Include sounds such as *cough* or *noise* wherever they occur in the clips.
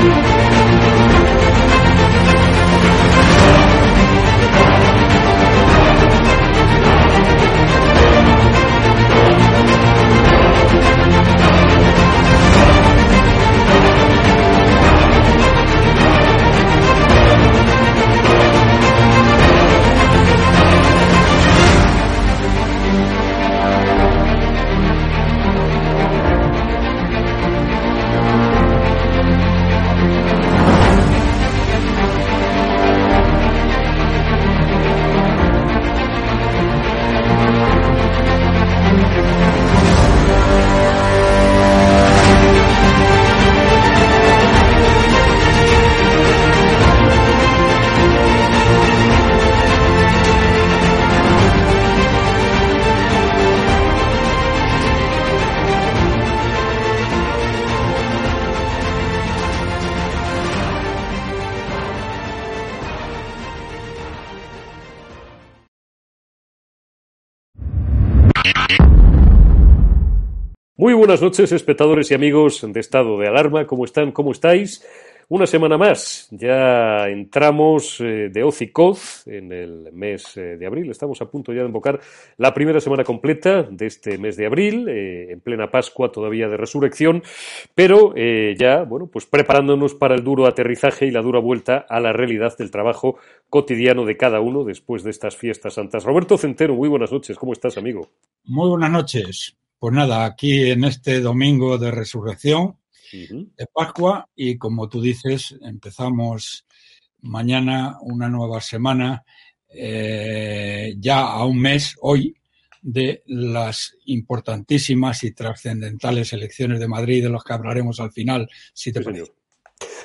Muy buenas noches, espectadores y amigos de Estado de Alarma. ¿Cómo están? ¿Cómo estáis? Una semana más. Ya entramos eh, de Ocicoz en el mes eh, de abril. Estamos a punto ya de invocar la primera semana completa de este mes de abril, eh, en plena Pascua todavía de resurrección, pero ya, bueno, pues preparándonos para el duro aterrizaje y la dura vuelta a la realidad del trabajo cotidiano de cada uno después de estas fiestas santas. Roberto Centeno, muy buenas noches. ¿Cómo estás, amigo? Muy buenas noches. Pues nada, aquí en este domingo de resurrección, de Pascua, y como tú dices, empezamos mañana una nueva semana, eh, ya a un mes, hoy, de las importantísimas y trascendentales elecciones de Madrid, de los que hablaremos al final, si te Sí, parece. señor.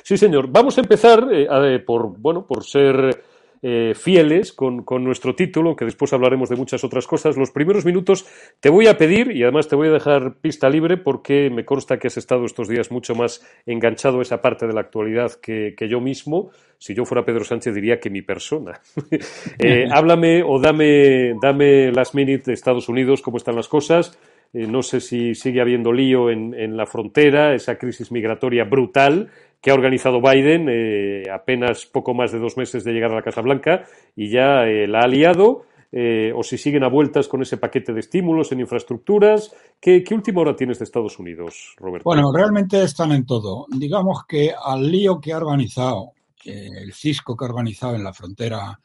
Sí, señor. Vamos a empezar eh, por, bueno, por ser eh, fieles con, con nuestro título, que después hablaremos de muchas otras cosas. Los primeros minutos te voy a pedir, y además te voy a dejar pista libre, porque me consta que has estado estos días mucho más enganchado a esa parte de la actualidad que, que yo mismo. Si yo fuera Pedro Sánchez diría que mi persona. *laughs* Eh, *laughs* háblame o dame, dame last minute de Estados Unidos, cómo están las cosas. Eh, no sé si sigue habiendo lío en, en la frontera, esa crisis migratoria brutal que ha organizado Biden eh, apenas poco más de dos meses de llegar a la Casa Blanca y ya eh, la ha liado. eh, o si siguen a vueltas con ese paquete de estímulos en infraestructuras. ¿Qué, qué última hora tienes de Estados Unidos, Roberto? Bueno, realmente están en todo. Digamos que al lío que ha organizado, el cisco que ha organizado en la frontera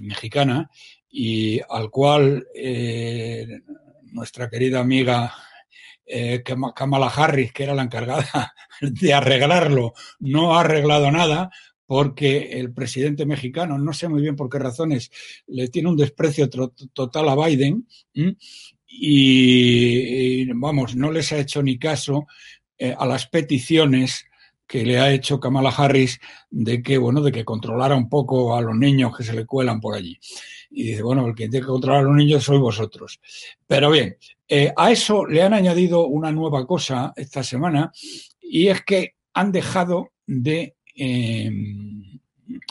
mexicana y al cual eh, nuestra querida amiga eh, Kama- Kamala Harris, que era la encargada *laughs* de arreglarlo, no ha arreglado nada porque el presidente mexicano, no sé muy bien por qué razones, le tiene un desprecio total a Biden y, vamos, no les ha hecho ni caso eh, a las peticiones que le ha hecho Kamala Harris de que, bueno, de que controlara un poco a los niños que se le cuelan por allí. Y dice, bueno, el que tiene que controlar a los niños sois vosotros. Pero bien, eh, a eso le han añadido una nueva cosa esta semana y es que han dejado de, eh,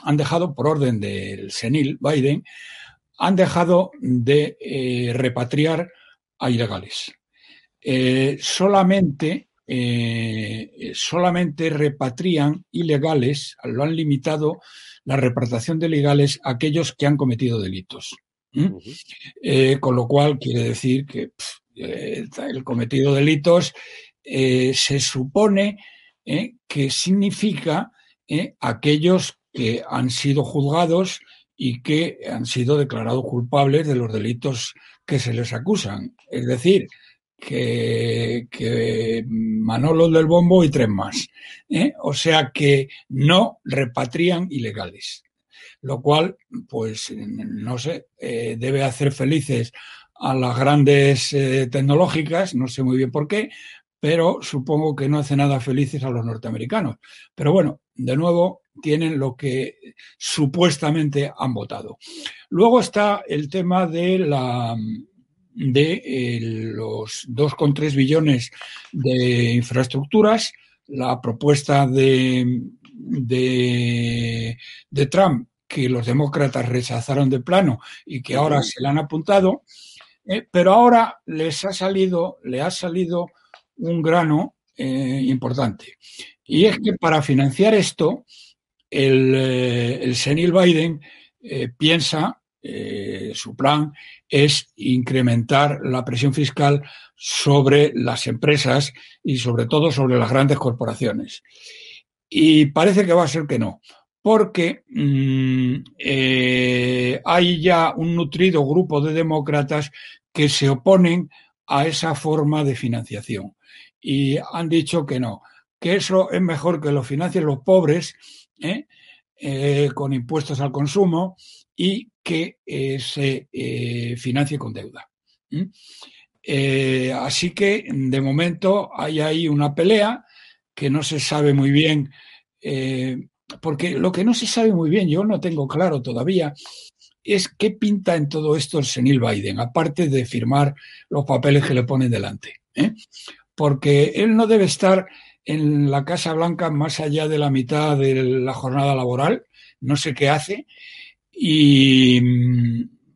han dejado por orden del senil Biden, han dejado de eh, repatriar a ilegales. Eh, solamente, eh, solamente repatrian ilegales, lo han limitado la repartición de legales a aquellos que han cometido delitos. Con lo cual quiere decir que el cometido delitos eh, se supone que significa aquellos que han sido juzgados y que han sido declarados culpables de los delitos que se les acusan. Es decir, que, que Manolo del Bombo y tres más. O sea que no repatrian ilegales lo cual, pues, no sé, eh, debe hacer felices a las grandes eh, tecnológicas, no sé muy bien por qué, pero supongo que no hace nada felices a los norteamericanos. Pero bueno, de nuevo, tienen lo que supuestamente han votado. Luego está el tema de la de eh, los 2,3 billones de infraestructuras, la propuesta de, de, de Trump que los demócratas rechazaron de plano y que ahora se le han apuntado, eh, pero ahora les ha salido, le ha salido un grano eh, importante. Y es que para financiar esto, el, eh, el senil Biden piensa, su plan es incrementar la presión fiscal sobre las empresas y sobre todo sobre las grandes corporaciones. Y parece que va a ser que no porque mm, eh, hay ya un nutrido grupo de demócratas que se oponen a esa forma de financiación y han dicho que no, que eso es mejor que lo financien los pobres ¿eh? Eh, con impuestos al consumo y que se financie con deuda. así que de momento hay ahí una pelea que no se sabe muy bien porque lo que no se sabe muy bien, yo no tengo claro todavía, es qué pinta en todo esto el senil Biden, aparte de firmar los papeles que le ponen delante. ¿eh? Porque él no debe estar en la Casa Blanca más allá de la mitad de la jornada laboral, no sé qué hace, y,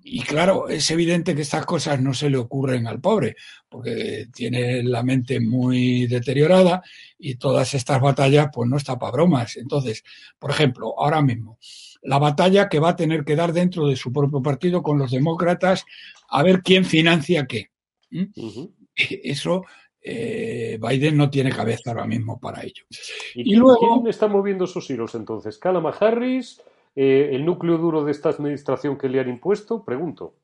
y claro, es evidente que estas cosas no se le ocurren al pobre, porque tiene la mente muy deteriorada y todas estas batallas, pues no está para bromas. Entonces, por ejemplo, ahora mismo, la batalla que va a tener que dar dentro de su propio partido con los demócratas, a ver quién financia qué. ¿Mm? *laughs* Eso eh, Biden no tiene cabeza ahora mismo para ello. ¿Y, luego, quién está moviendo sus hilos entonces? ¿Calama Harris? Eh, el núcleo duro de esta administración que le han impuesto? Pregunto.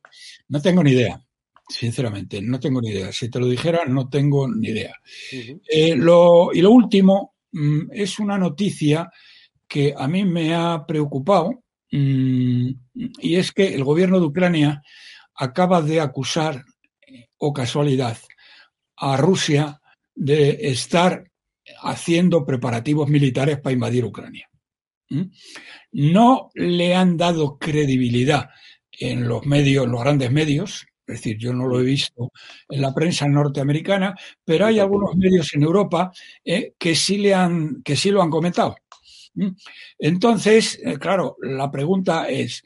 No tengo ni idea, sinceramente, no tengo ni idea. Si te lo dijera, no tengo ni idea. Eh, y lo último mm, es una noticia que a mí me ha preocupado mm, y es que el gobierno de Ucrania acaba de acusar, o casualidad, a Rusia de estar haciendo preparativos militares para invadir Ucrania. No le han dado credibilidad en los medios, los grandes medios, es decir, yo no lo he visto en la prensa norteamericana, pero hay algunos medios en Europa eh, que sí le han, que sí lo han comentado. Entonces, eh, claro, la pregunta es,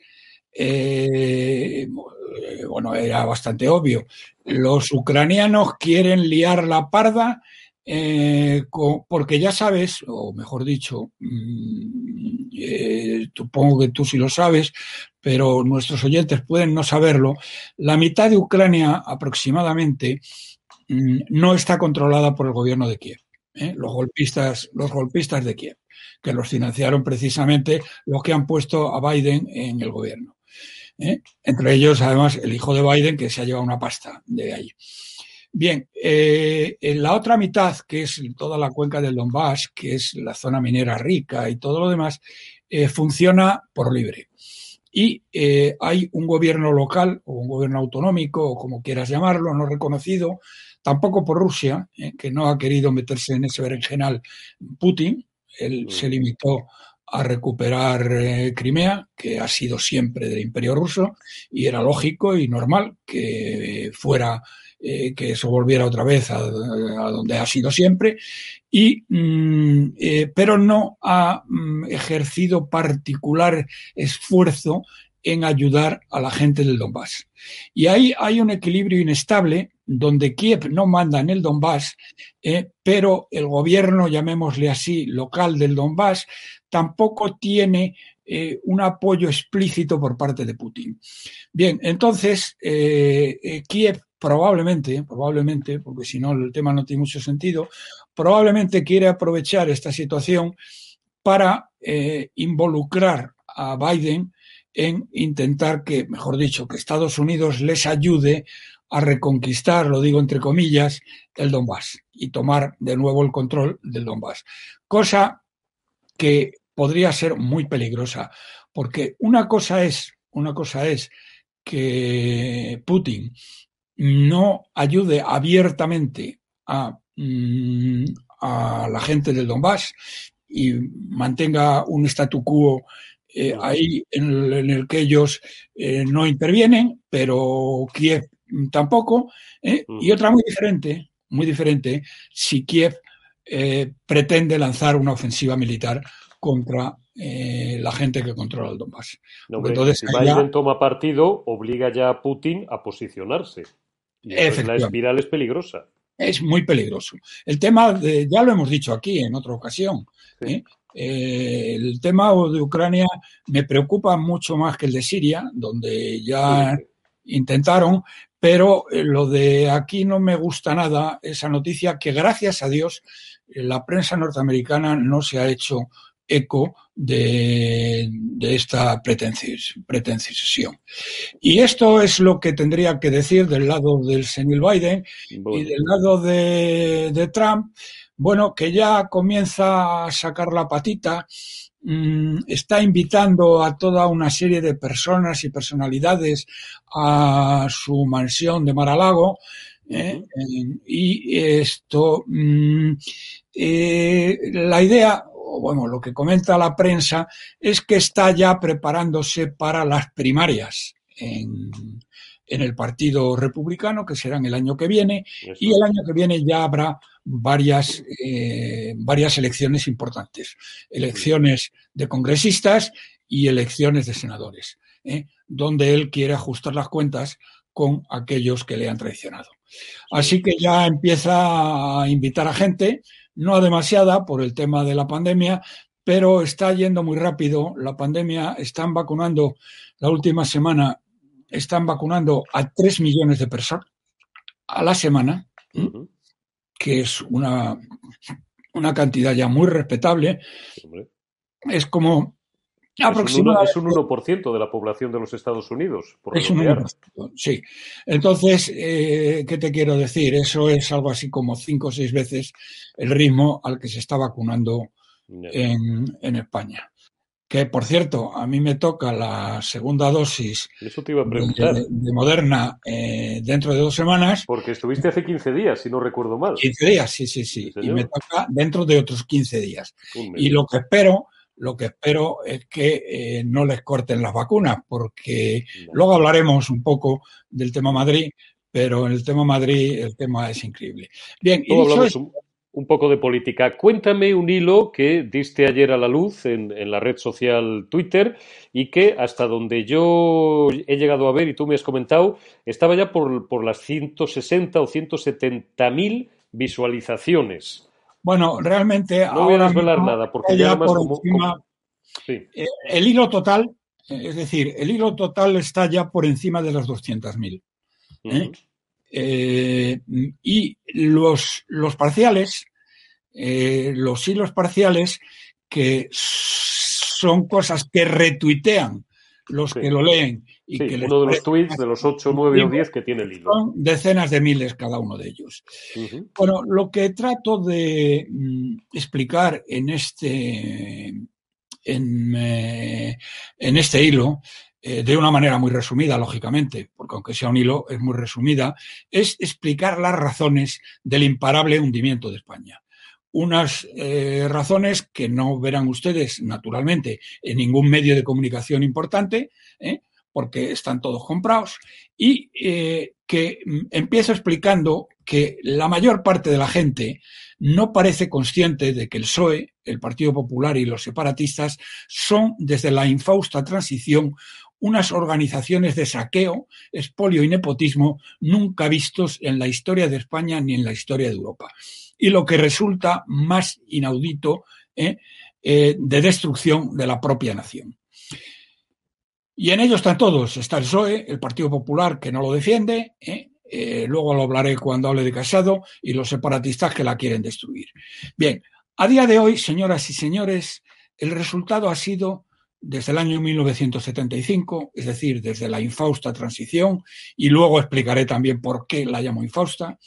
eh, bueno, era bastante obvio. Los ucranianos quieren liar la parda eh, porque ya sabes, o mejor dicho, mm, eh, supongo que tú sí lo sabes, pero nuestros oyentes pueden no saberlo, la mitad de Ucrania aproximadamente mm, no está controlada por el gobierno de Kiev. ¿eh? Los, golpistas, los golpistas de Kiev, que los financiaron precisamente los que han puesto a Biden en el gobierno. Entre ellos, además, el hijo de Biden, que se ha llevado una pasta de ahí. Bien, eh, en la otra mitad, que es toda la cuenca del Donbass, que es la zona minera rica y todo lo demás, eh, funciona por libre. Y eh, hay un gobierno local o un gobierno autonómico, o como quieras llamarlo, no reconocido, tampoco por Rusia, que no ha querido meterse en ese berenjenal Putin. Él mm. se limitó a recuperar Crimea, que ha sido siempre del Imperio ruso, y era lógico y normal que fuera eh, que eso volviera otra vez a, donde ha sido siempre, y, mm, eh, pero no ha mm, ejercido particular esfuerzo en ayudar a la gente del Donbass. Y ahí hay un equilibrio inestable donde Kiev no manda en el Donbass, eh, pero el gobierno, llamémosle así, local del Donbass, tampoco tiene un apoyo explícito por parte de Putin. Bien, entonces, Kiev probablemente, probablemente, porque si no el tema no tiene mucho sentido, probablemente quiere aprovechar esta situación para involucrar a Biden en intentar que, mejor dicho, que Estados Unidos les ayude a reconquistar, lo digo entre comillas, el Donbass y tomar de nuevo el control del Donbass. Cosa que podría ser muy peligrosa, porque una cosa es, una cosa es que Putin no ayude abiertamente a, mm, a la gente del Donbass y mantenga un statu quo eh, ahí en el, que ellos eh, no intervienen, pero Kiev tampoco. ¿eh? Y otra muy diferente, muy diferente, si Kiev pretende lanzar una ofensiva militar contra la gente que controla el Donbass. Entonces, si Biden toma partido, obliga ya a Putin a posicionarse. La espiral es peligrosa. Es muy peligroso. El tema, de, ya lo hemos dicho aquí en otra ocasión, eh, el tema de Ucrania me preocupa mucho más que el de Siria, donde ya intentaron, pero eh, lo de aquí no me gusta nada, esa noticia que gracias a Dios la prensa norteamericana no se ha hecho eco de, esta pretensión. Y esto es lo que tendría que decir del lado del señor Biden y del lado de Trump bueno, que ya comienza a sacar la patita, mm, está invitando a toda una serie de personas y personalidades a su mansión de Maralago. ¿eh? y esto, mm, eh, la idea, bueno, lo que comenta la prensa es que está ya preparándose para las primarias en, en el Partido Republicano, que serán el año que viene, y el año que viene ya habrá varias, eh, varias elecciones importantes, elecciones de congresistas y elecciones de senadores, ¿eh? donde él quiere ajustar las cuentas con aquellos que le han traicionado. Así que ya empieza a invitar a gente, no demasiada por el tema de la pandemia, pero está yendo muy rápido. La pandemia, están vacunando la última semana están vacunando a 3 millones de personas a la semana, que es una, una cantidad ya muy respetable. Es como aproximadamente... Es un 1%, de la población de los Estados Unidos. Por es un 1%, sí. Entonces, eh, ¿qué te quiero decir? Eso es algo así como 5 o 6 veces el ritmo al que se está vacunando en, en España que por cierto, a mí me toca la segunda dosis De, Moderna eh, dentro de dos semanas. Porque estuviste hace 15 días, si no recuerdo mal. 15 días, sí, sí, sí. y me toca dentro de otros 15 días. Y lo que espero, lo que espero es que eh, no les corten las vacunas, porque luego hablaremos un poco del tema Madrid, pero en el tema Madrid el tema es increíble. Bien, y un poco de política. Cuéntame un hilo que diste ayer a la luz en, la red social Twitter y que hasta donde yo he llegado a ver y tú me has comentado, estaba ya por, las 160 o 170 mil visualizaciones. Bueno, realmente... No voy a desvelar nada porque ya más como, eh, El hilo total, es decir, el hilo total está ya por encima de las 200.000. ¿eh? Eh, y los, los parciales, eh, los hilos parciales, que son cosas que retuitean los que lo leen. Y que uno de los tweets de los 8, 9 *laughs* o 10 que tiene el hilo. Son decenas de miles cada uno de ellos. Bueno, lo que trato de mm, explicar en este, en, eh, en este hilo eh, de una manera muy resumida, lógicamente, porque aunque sea un hilo, es muy resumida, es explicar las razones del imparable hundimiento de España. Unas eh, razones que no verán ustedes, naturalmente, en ningún medio de comunicación importante, ¿eh? Porque están todos comprados, y que mm, empiezo explicando que la mayor parte de la gente no parece consciente de que el PSOE, el Partido Popular y los separatistas son, desde la infausta transición, unas organizaciones de saqueo, espolio y nepotismo nunca vistos en la historia de España ni en la historia de Europa. Y lo que resulta más inaudito, ¿eh? Eh, de destrucción de la propia nación. Y en ello están todos. Está el PSOE, el Partido Popular, que no lo defiende, ¿eh? Eh, luego lo hablaré cuando hable de Casado, y los separatistas que la quieren destruir. Bien, a día de hoy, señoras y señores, el resultado ha sido desde el año 1975, es decir, desde la infausta transición, y luego explicaré también por qué la llamo infausta.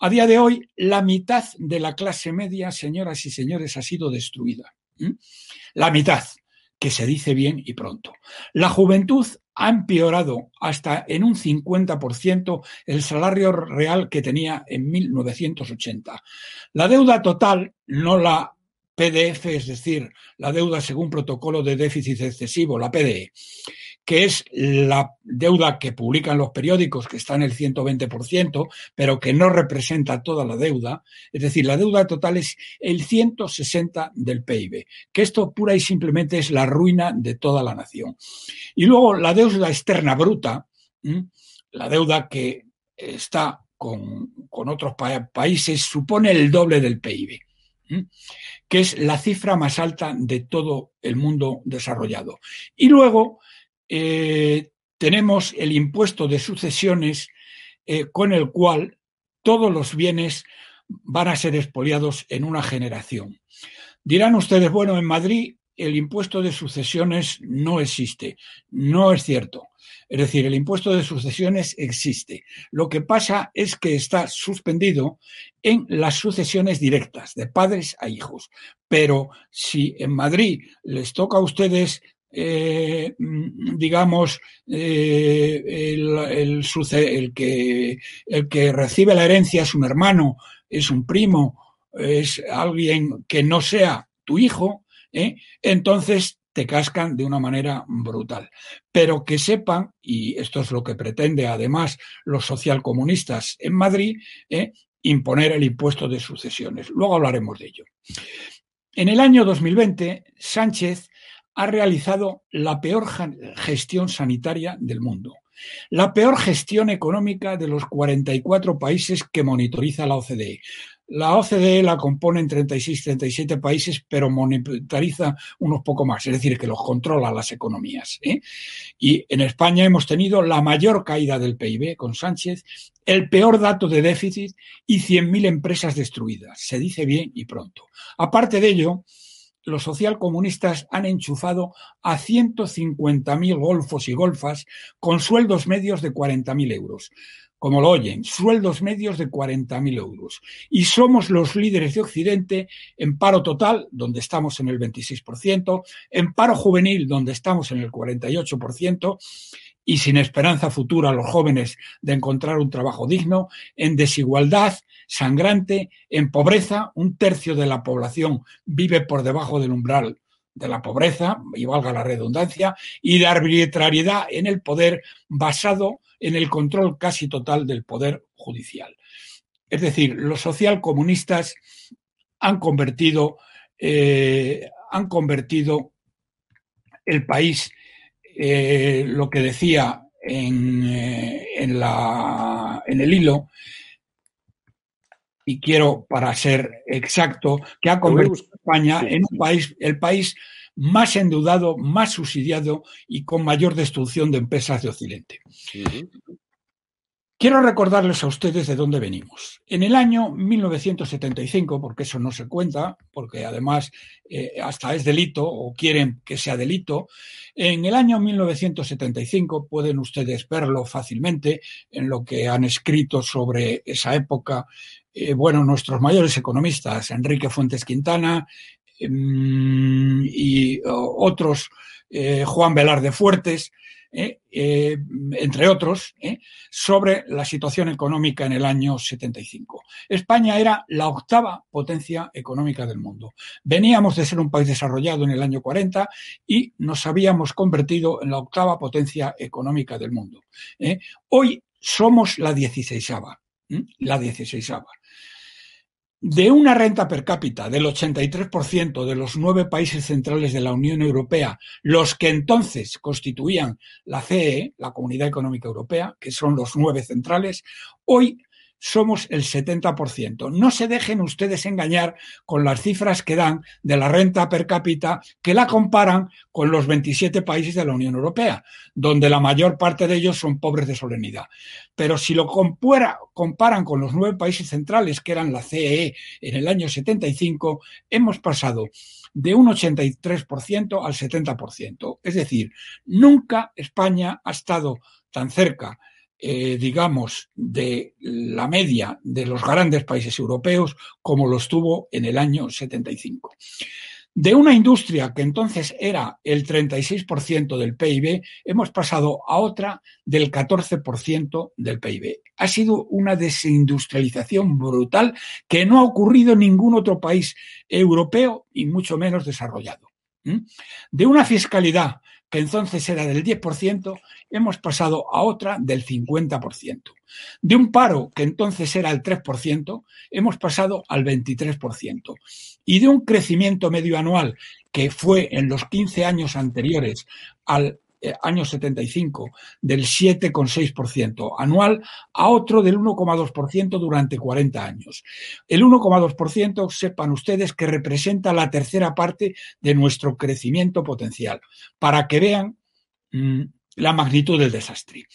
A día de hoy, la mitad de la clase media, señoras y señores, ha sido destruida. La mitad, que se dice bien y pronto. La juventud ha empeorado hasta en un 50% el salario real que tenía en 1980. La deuda total, no la PDF, es decir, la deuda según protocolo de déficit excesivo, la PDE, que es la deuda que publican los periódicos, que está en el 120%, pero que no representa toda la deuda. Es decir, la deuda total es el 160 del PIB, que esto pura y simplemente es la ruina de toda la nación. Y luego la deuda externa bruta, la deuda que está con, otros países, supone el doble del PIB que es la cifra más alta de todo el mundo desarrollado. Y luego eh, tenemos el impuesto de sucesiones eh, con el cual todos los bienes van a ser expoliados en una generación. Dirán ustedes, bueno, en Madrid el impuesto de sucesiones no existe. No es cierto. Es decir, el impuesto de sucesiones existe. Lo que pasa es que está suspendido en las sucesiones directas, de padres a hijos. Pero si en Madrid les toca a ustedes eh, digamos, eh, el, que, el que recibe la herencia es un hermano, es un primo, es alguien que no sea tu hijo, ¿eh? entonces te cascan de una manera brutal. Pero que sepan, y esto es lo que pretende además los socialcomunistas en Madrid, imponer el impuesto de sucesiones. Luego hablaremos de ello. En el año 2020, Sánchez ha realizado la peor gestión sanitaria del mundo, la peor gestión económica de los 44 países que monitoriza la OCDE. La OCDE la componen 36, 37 países, pero monitoriza unos poco más, es decir, que los controla las economías. ¿eh? Y en España hemos tenido la mayor caída del PIB con Sánchez, el peor dato de déficit y 100.000 empresas destruidas. Se dice bien y pronto. Aparte de ello, los socialcomunistas han enchufado a 150.000 golfos y golfas con sueldos medios de 40.000 euros. Como lo oyen, sueldos medios de 40.000 euros. Y somos los líderes de Occidente en paro total, donde estamos en el 26%, en paro juvenil, donde estamos en el 48%, y sin esperanza futura a los jóvenes de encontrar un trabajo digno, en desigualdad sangrante, en pobreza, un tercio de la población vive por debajo del umbral de la pobreza, y valga la redundancia, y de arbitrariedad en el poder basado en el control casi total del poder judicial. Es decir, los socialcomunistas han convertido, eh, han convertido el país eh, lo que decía en, eh, en, la, en el hilo, y quiero, para ser exacto, que ha convertido a España en un país, el país más endeudado, más subsidiado y con mayor destrucción de empresas de Occidente. Quiero recordarles a ustedes de dónde venimos. En el año 1975, porque eso no se cuenta, porque además eh, hasta es delito o quieren que sea delito, en el año 1975 pueden ustedes verlo fácilmente en lo que han escrito sobre esa época, eh, bueno, nuestros mayores economistas, Enrique Fuentes Quintana em, y otros, eh, Juan Velarde Fuertes, eh, eh, entre otros, eh, sobre la situación económica en el año 75. España era la octava potencia económica del mundo. Veníamos de ser un país desarrollado en el año 40 y nos habíamos convertido en la octava potencia económica del mundo. Hoy somos la dieciséisava. La dieciséisava de una renta per cápita del 83% de los nueve países centrales de la Unión Europea, los que entonces constituían la CE, la Comunidad Económica Europea, que son los nueve centrales, hoy somos el 70%. No se dejen ustedes engañar con las cifras que dan de la renta per cápita que la comparan con los 27 países de la Unión Europea, donde la mayor parte de ellos son pobres de solemnidad. Pero si lo comparan con los nueve países centrales que eran la CEE e en el año 75, hemos pasado de un 83% al 70%. Es decir, nunca España ha estado tan cerca, eh, digamos, de la media de los grandes países europeos como lo estuvo en el año 75. De una industria que entonces era el 36% del PIB, hemos pasado a otra del 14% del PIB. Ha sido una desindustrialización brutal que no ha ocurrido en ningún otro país europeo y mucho menos desarrollado. De una fiscalidad que entonces era del 10%, hemos pasado a otra del 50%. De un paro que entonces era el 3%, hemos pasado al 23%. Y de un crecimiento medio anual que fue en los 15 años anteriores al eh, año 75 del 7,6% anual a otro del 1,2% durante 40 años. El 1,2% sepan ustedes que representa la tercera parte de nuestro crecimiento potencial, para que vean mm, la magnitud del desastre.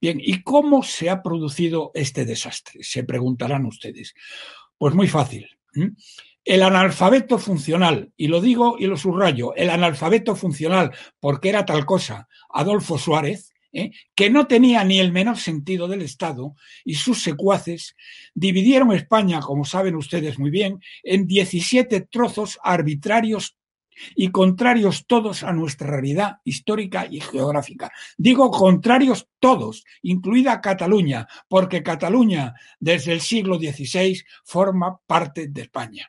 Bien, ¿y cómo se ha producido este desastre? Se preguntarán ustedes. Pues muy fácil. El analfabeto funcional, y lo digo y lo subrayo, el analfabeto funcional, porque era tal cosa, Adolfo Suárez, ¿eh? que no tenía ni el menor sentido del Estado, y sus secuaces dividieron España, como saben ustedes muy bien, en 17 trozos arbitrarios y contrarios todos a nuestra realidad histórica y geográfica. Digo contrarios todos, incluida Cataluña, porque Cataluña desde el siglo XVI forma parte de España.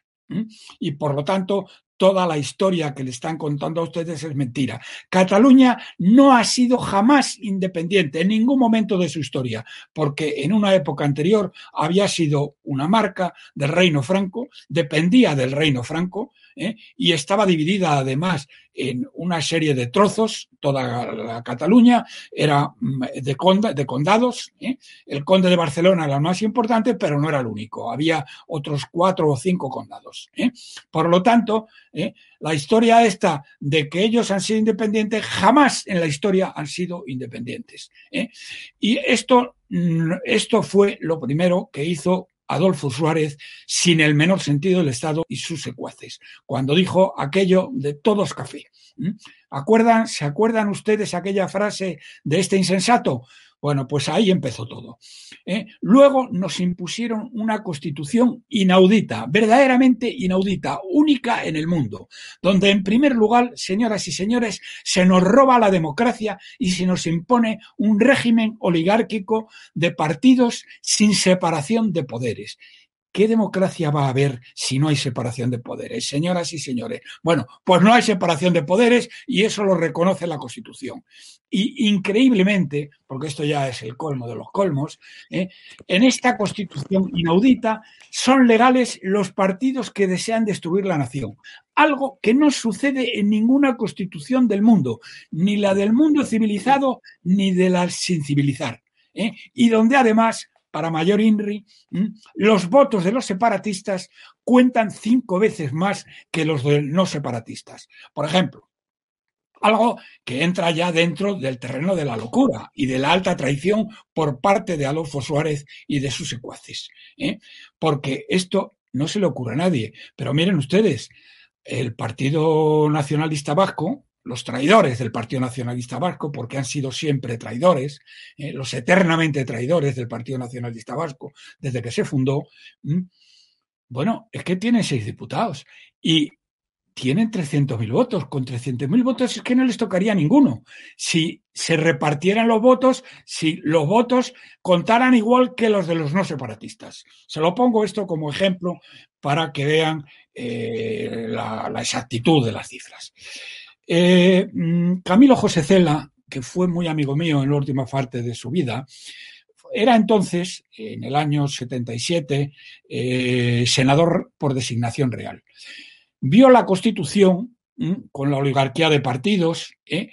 Y por lo tanto, toda la historia que le están contando a ustedes es mentira. Cataluña no ha sido jamás independiente en ningún momento de su historia, porque en una época anterior había sido una marca del reino franco, dependía del reino franco, ¿eh? y estaba dividida además en una serie de trozos, toda la Cataluña era mm, de, de condados, ¿eh? el conde de Barcelona era el más importante, pero no era el único, había otros cuatro o cinco condados. ¿eh? Por lo tanto, la historia esta de que ellos han sido independientes, jamás en la historia han sido independientes. Y esto, mm, esto fue lo primero que hizo Adolfo Suárez sin el menor sentido del Estado y sus secuaces, cuando dijo aquello de todos café. ¿Acuerdan, ¿Se acuerdan ustedes aquella frase de este insensato? Bueno, pues ahí empezó todo. ¿eh? Luego nos impusieron una constitución inaudita, verdaderamente inaudita, única en el mundo, donde en primer lugar, señoras y señores, se nos roba la democracia y se nos impone un régimen oligárquico de partidos sin separación de poderes. ¿Qué democracia va a haber si no hay separación de poderes, señoras y señores? Bueno, pues no hay separación de poderes y eso lo reconoce la Constitución. Y increíblemente, porque esto ya es el colmo de los colmos, ¿eh? en esta Constitución inaudita son legales los partidos que desean destruir la nación. Algo que no sucede en ninguna constitución del mundo, ni la del mundo civilizado ni de la sin civilizar. ¿eh? Y donde además para mayor INRI, los votos de los separatistas cuentan cinco veces más que los de no separatistas. Por ejemplo, algo que entra ya dentro del terreno de la locura y de la alta traición por parte de Adolfo Suárez y de sus secuaces. ¿eh? Porque esto no se le ocurre a nadie. Pero miren ustedes, el Partido Nacionalista Vasco, los traidores del Partido Nacionalista Vasco, porque han sido siempre traidores, eh, los eternamente traidores del Partido Nacionalista Vasco desde que se fundó, bueno, es que tienen seis diputados y tienen 300.000 votos. Con 300.000 votos es que no les tocaría ninguno. Si se repartieran los votos, si los votos contaran igual que los de los no separatistas. Se lo pongo esto como ejemplo para que vean eh, la exactitud de las cifras. Eh, mm, Camilo José Cela, que fue muy amigo mío en la última parte de su vida, era entonces, en el año 77, eh, senador por designación real. Vio la Constitución mm, con la oligarquía de partidos, eh,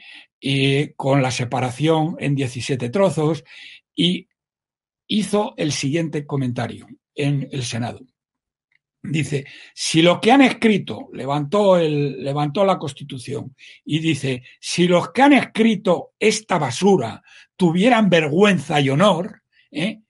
y con la separación en 17 trozos y hizo el siguiente comentario en el Senado. Dice, si lo que han escrito, levantó, el, levantó la Constitución y dice, si los que han escrito esta basura tuvieran vergüenza y honor, ¿eh?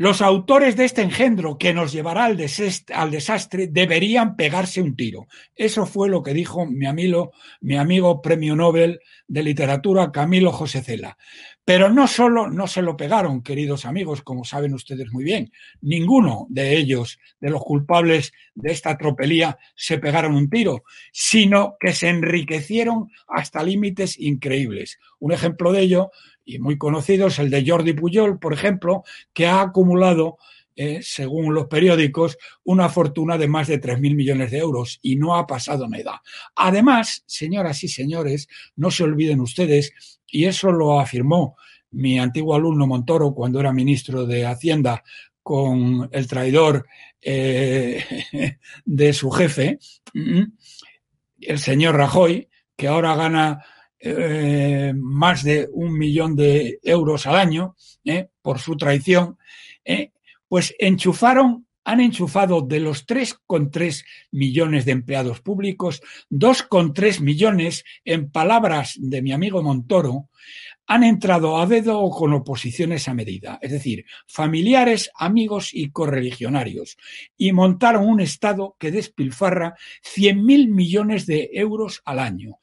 Los autores de este engendro que nos llevará al, desastre deberían pegarse un tiro. Eso fue lo que dijo mi amigo, mi amigo premio Nobel de literatura Camilo José Cela. Pero no solo no se lo pegaron, queridos amigos, como saben ustedes muy bien. Ninguno de ellos, de los culpables de esta tropelía, se pegaron un tiro, sino que se enriquecieron hasta límites increíbles. Un ejemplo de ello y muy conocidos, el de Jordi Pujol, por ejemplo, que ha acumulado, eh, según los periódicos, una fortuna de más de 3.000 millones de euros y no ha pasado nada. Además, señoras y señores, no se olviden ustedes, y eso lo afirmó mi antiguo alumno Montoro cuando era ministro de Hacienda con el traidor eh, *laughs* de su jefe, mm, el señor Rajoy, que ahora gana eh, más de un millón de euros al año eh, por su traición, eh, pues enchufaron, han enchufado de los 3,3 millones de empleados públicos, 2,3 millones, en palabras de mi amigo Montoro, han entrado a dedo o con oposiciones a medida, es decir, familiares, amigos y correligionarios, y montaron un Estado que despilfarra 100.000 millones de euros al año,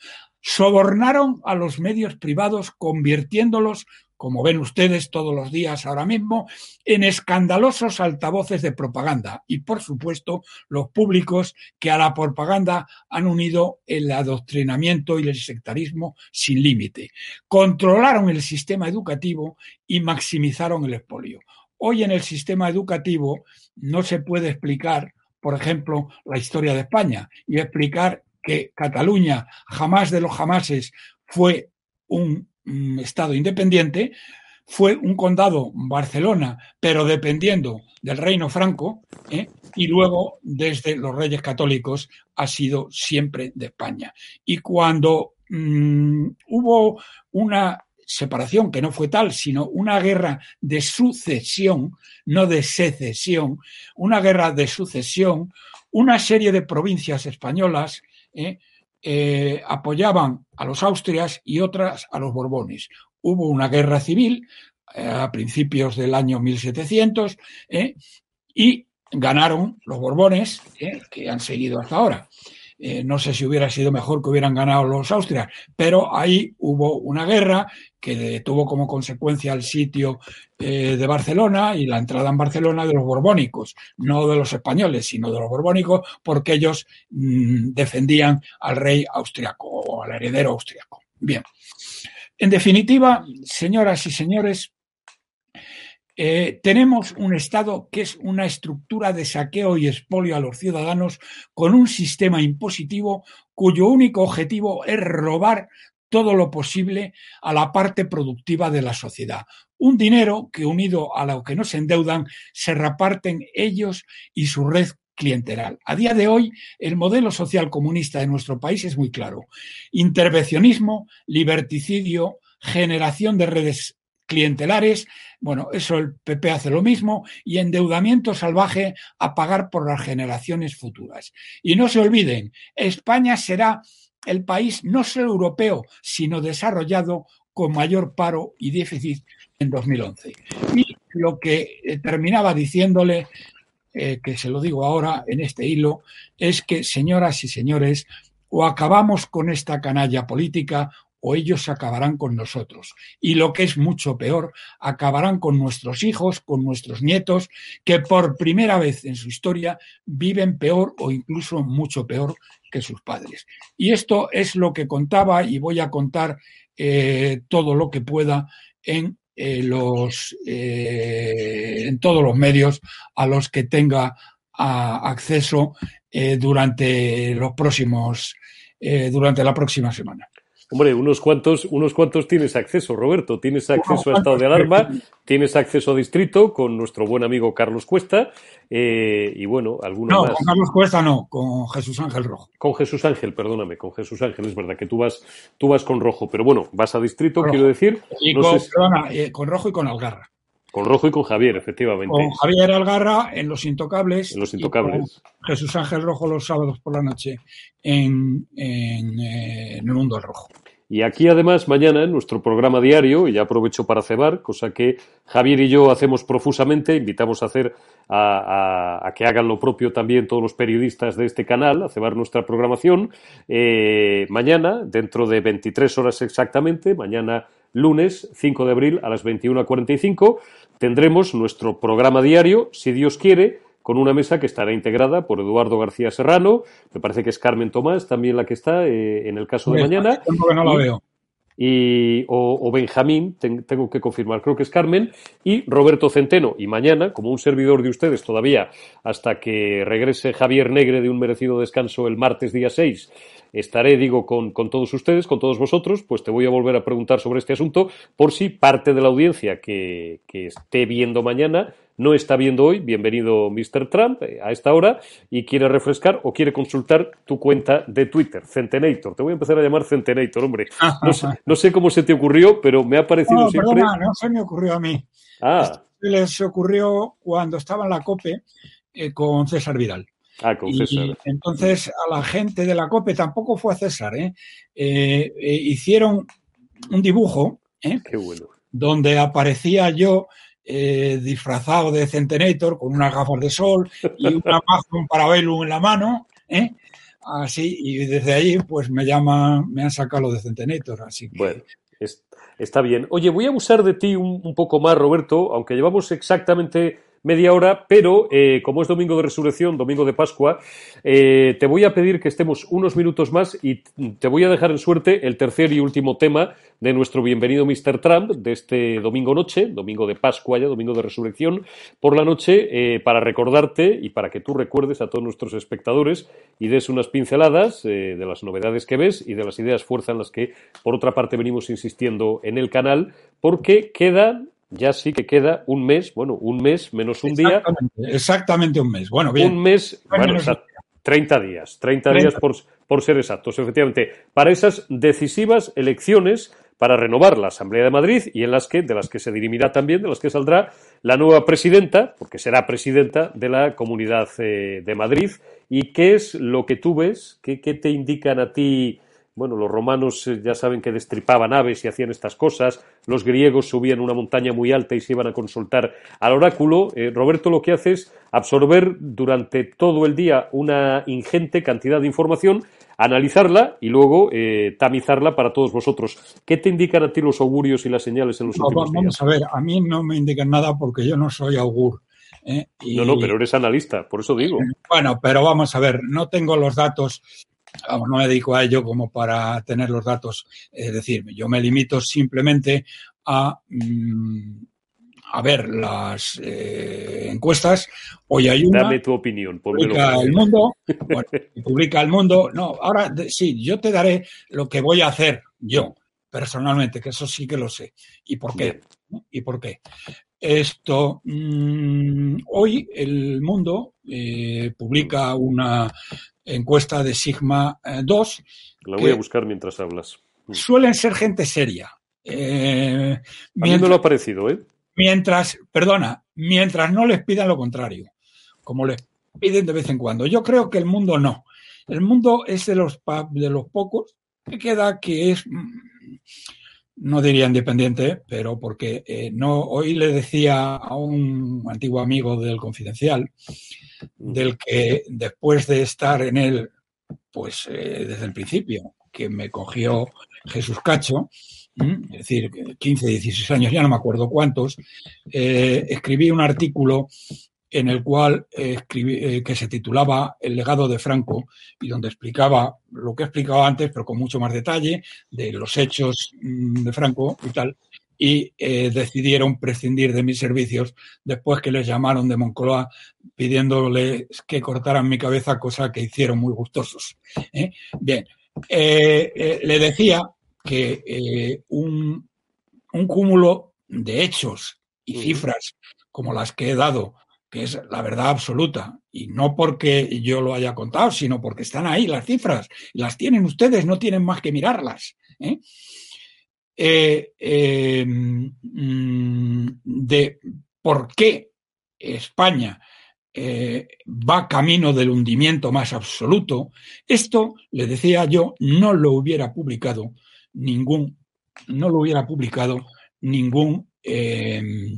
sobornaron a los medios privados convirtiéndolos, como ven ustedes todos los días ahora mismo, en escandalosos altavoces de propaganda y, por supuesto, los públicos que a la propaganda han unido el adoctrinamiento y el sectarismo sin límite. Controlaron el sistema educativo y maximizaron el expolio. Hoy en el sistema educativo no se puede explicar por ejemplo, la historia de España y explicar que Cataluña jamás de los jamases fue un, Estado independiente, fue un condado Barcelona, pero dependiendo del reino franco, ¿eh? y luego desde los reyes católicos ha sido siempre de España. Y cuando mm, hubo una separación, que no fue tal, sino una guerra de sucesión, no de secesión, una guerra de sucesión, una serie de provincias españolas ¿eh? Eh, apoyaban a los Austrias y otras a los Borbones. Hubo una guerra civil eh, a principios del año 1700 y ganaron los Borbones, que han seguido hasta ahora. Eh, no sé si hubiera sido mejor que hubieran ganado los Austrias, pero ahí hubo una guerra que tuvo como consecuencia el sitio eh, de Barcelona y la entrada en Barcelona de los borbónicos, no de los españoles, sino de los borbónicos, porque ellos mm, defendían al rey austriaco o al heredero austriaco. Bien. En definitiva, señoras y señores, eh, tenemos un Estado que es una estructura de saqueo y expolio a los ciudadanos con un sistema impositivo cuyo único objetivo es robar todo lo posible a la parte productiva de la sociedad. Un dinero que unido a lo que nos endeudan se reparten ellos y su red clientelar. A día de hoy, el modelo social comunista de nuestro país es muy claro. Intervencionismo, liberticidio, generación de redes clientelares, bueno, eso el PP hace lo mismo, y endeudamiento salvaje a pagar por las generaciones futuras. Y no se olviden, España será el país no solo europeo, sino desarrollado con mayor paro y déficit en 2011. Y lo que eh, terminaba diciéndole, eh, que se lo digo ahora en este hilo, es que, señoras y señores, o acabamos con esta canalla política o ellos acabarán con nosotros. Y lo que es mucho peor, acabarán con nuestros hijos, con nuestros nietos, que por primera vez en su historia viven peor o incluso mucho peor que sus padres. Y esto es lo que contaba y voy a contar eh, todo lo que pueda en eh, los eh, en todos los medios a los que tenga acceso durante los próximos durante la próxima semana. Hombre, unos cuantos, unos cuantos tienes acceso, Roberto. Tienes acceso a estado de alarma, tienes acceso a distrito con nuestro buen amigo Carlos Cuesta eh, y bueno, algunos no, con Carlos Cuesta no, con Jesús Ángel Rojo. Con Jesús Ángel, perdóname, con Jesús Ángel, es verdad que tú vas, tú vas con Rojo, pero bueno, vas a distrito, quiero decir. Y con, eh, con Rojo y con Algarra. Con Rojo y con Javier, efectivamente. Con Javier Algarra en Los Intocables. En Los Intocables. Jesús Ángel Rojo los sábados por la noche en, en, eh, en El Mundo Rojo. Y aquí además mañana en nuestro programa diario, y ya aprovecho para cebar, cosa que Javier y yo hacemos profusamente, invitamos a hacer a, a, a que hagan lo propio también todos los periodistas de este canal, a cebar nuestra programación. Eh, mañana, dentro de 23 horas exactamente, mañana lunes 5 de abril a las 21.45, tendremos nuestro programa diario, si Dios quiere, con una mesa que estará integrada por Eduardo García Serrano, me parece que es Carmen Tomás también la que está eh, en el caso de mañana. No la veo. Y, o, o, Benjamín, ten, tengo que confirmar, creo que es Carmen, y Roberto Centeno. Y mañana, como un servidor de ustedes todavía, hasta que regrese Javier Negre de un merecido descanso el martes día 6, estaré, digo, con, con, todos ustedes, con todos vosotros, pues te voy a volver a preguntar sobre este asunto, por si parte de la audiencia que, que esté viendo mañana no está viendo hoy, bienvenido Mr. Trump eh, a esta hora y quiere refrescar o quiere consultar tu cuenta de Twitter, Centenator. Te voy a empezar a llamar Centenator, hombre. No sé, no sé cómo se te ocurrió, pero me ha parecido no, siempre... Perdona, no se me ocurrió a mí. Ah. Se les ocurrió cuando estaba en la COPE eh, con César Vidal. Ah, con César. Y entonces a la gente de la COPE, tampoco fue a César, ¿eh? eh, eh hicieron un dibujo. Qué bueno. donde aparecía yo disfrazado de Centenator con unas gafas de sol y una *laughs* un Parabellum en la mano, así, y desde ahí pues me llaman, me han sacado lo de Centenator, así que... Bueno, es, está bien. Oye, voy a abusar de ti un, un, poco más, Roberto, aunque llevamos exactamente media hora, pero eh, como es domingo de resurrección, domingo de Pascua, eh, te voy a pedir que estemos unos minutos más y te voy a dejar en suerte el tercer y último tema de nuestro bienvenido Mr. Trump de este domingo noche, domingo de Pascua ya, domingo de resurrección, por la noche, eh, para recordarte y para que tú recuerdes a todos nuestros espectadores y des unas pinceladas de las novedades que ves y de las ideas fuerza en las que, por otra parte, venimos insistiendo en el canal, porque quedan ya sí que queda un mes, bueno, un mes menos un exactamente, día. Exactamente un mes. Bueno, bien. Un mes, bueno, o sea, 30 días, 30, 30. días por, por ser exactos, efectivamente, para esas decisivas elecciones para renovar la Asamblea de Madrid y en las que, de las que se dirimirá también, de las que saldrá la nueva presidenta, porque será presidenta de la Comunidad eh, de Madrid. ¿Y qué es lo que tú ves? ¿Qué, qué te indican a ti? Bueno, los romanos eh, ya saben que destripaban aves y hacían estas cosas, los griegos subían una montaña muy alta y se iban a consultar al oráculo. Eh, Roberto lo que hace es absorber durante todo el día una ingente cantidad de información, analizarla y luego eh, tamizarla para todos vosotros. ¿Qué te indican a ti los augurios y las señales en los no, últimos vamos días? a ver, a mí no me indican nada porque yo no soy augur. ¿eh? Y, no, no, pero eres analista, por eso digo. Bueno, pero vamos a ver, no tengo los datos Vamos, no me dedico a ello como para tener los datos. Es decir, yo me limito simplemente a, mm, a ver las eh, encuestas. Hoy hay una. Dame tu opinión. Publica el mundo. *laughs* Bueno, publica el mundo. No, ahora sí, yo te daré lo que voy a hacer yo personalmente, que eso sí que lo sé. ¿Y por qué? Bien. ¿Y por qué? Esto, mmm, hoy el mundo eh, publica una encuesta de Sigma 2. La voy a buscar mientras hablas. Suelen ser gente seria. Eh, mientras, mí lo ha parecido, ¿eh? Mientras, perdona, mientras no les pidan lo contrario, como les piden de vez en cuando. Yo creo que el mundo no. El mundo es de los, de los pocos que queda que es, no diría independiente, pero porque eh, no, hoy le decía a un antiguo amigo del Confidencial, del que después de estar en él, pues eh, desde el principio, que me cogió Jesús Cacho, es decir, 15, 16 años, ya no me acuerdo cuántos, eh, escribí un artículo en el cual eh, escribí, eh, que se titulaba El legado de Franco y donde explicaba lo que he explicado antes, pero con mucho más detalle, de los hechos mmm, de Franco y tal, y eh, decidieron prescindir de mis servicios después que les llamaron de Moncloa pidiéndoles que cortaran mi cabeza, cosa que hicieron muy gustosos. Bien, le decía que un, un, cúmulo de hechos y cifras como las que he dado, que es la verdad absoluta, y no porque yo lo haya contado, sino porque están ahí las cifras, las tienen ustedes, no tienen más que mirarlas. ¿eh? Eh, eh, de por qué España eh, va camino del hundimiento más absoluto, esto, le decía yo, no lo hubiera publicado ningún, no lo hubiera publicado ningún, eh,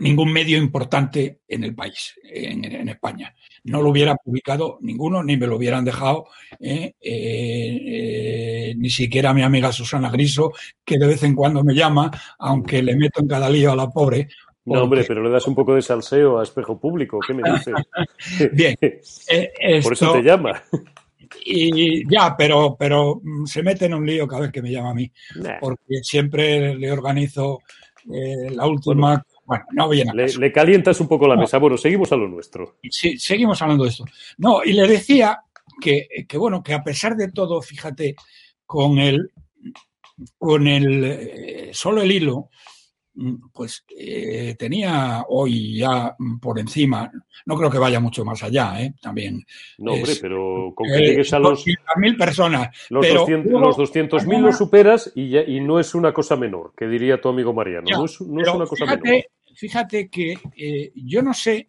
ningún medio importante en el país, en, España. No lo hubiera publicado ninguno, ni me lo hubieran dejado, eh, ni siquiera mi amiga Susana Griso, que de vez en cuando me llama, aunque le meto en cada lío a la pobre, no, hombre, pero le das un poco de salseo a espejo público. ¿Qué me dices? *laughs* Bien. Eh, *laughs* Por eso te llama. *laughs* Y ya, pero, pero mm, se mete en un lío cada vez que me llama a mí. Porque siempre le organizo eh, la última. Bueno, no a le, le, calientas un poco la mesa. Bueno, seguimos a lo nuestro. Sí, seguimos hablando de esto. No, y le decía que, que bueno, que a pesar de todo, fíjate, con el, con el eh, solo el hilo, pues eh, tenía hoy ya por encima, no creo que vaya mucho más allá, ¿eh? también. No, hombre, pero con que llegues a los. mil personas. Los 200.000 los, superas y, y no es una cosa menor, que diría tu amigo Mariano. no es, una cosa fíjate, menor. Fíjate que eh, yo no sé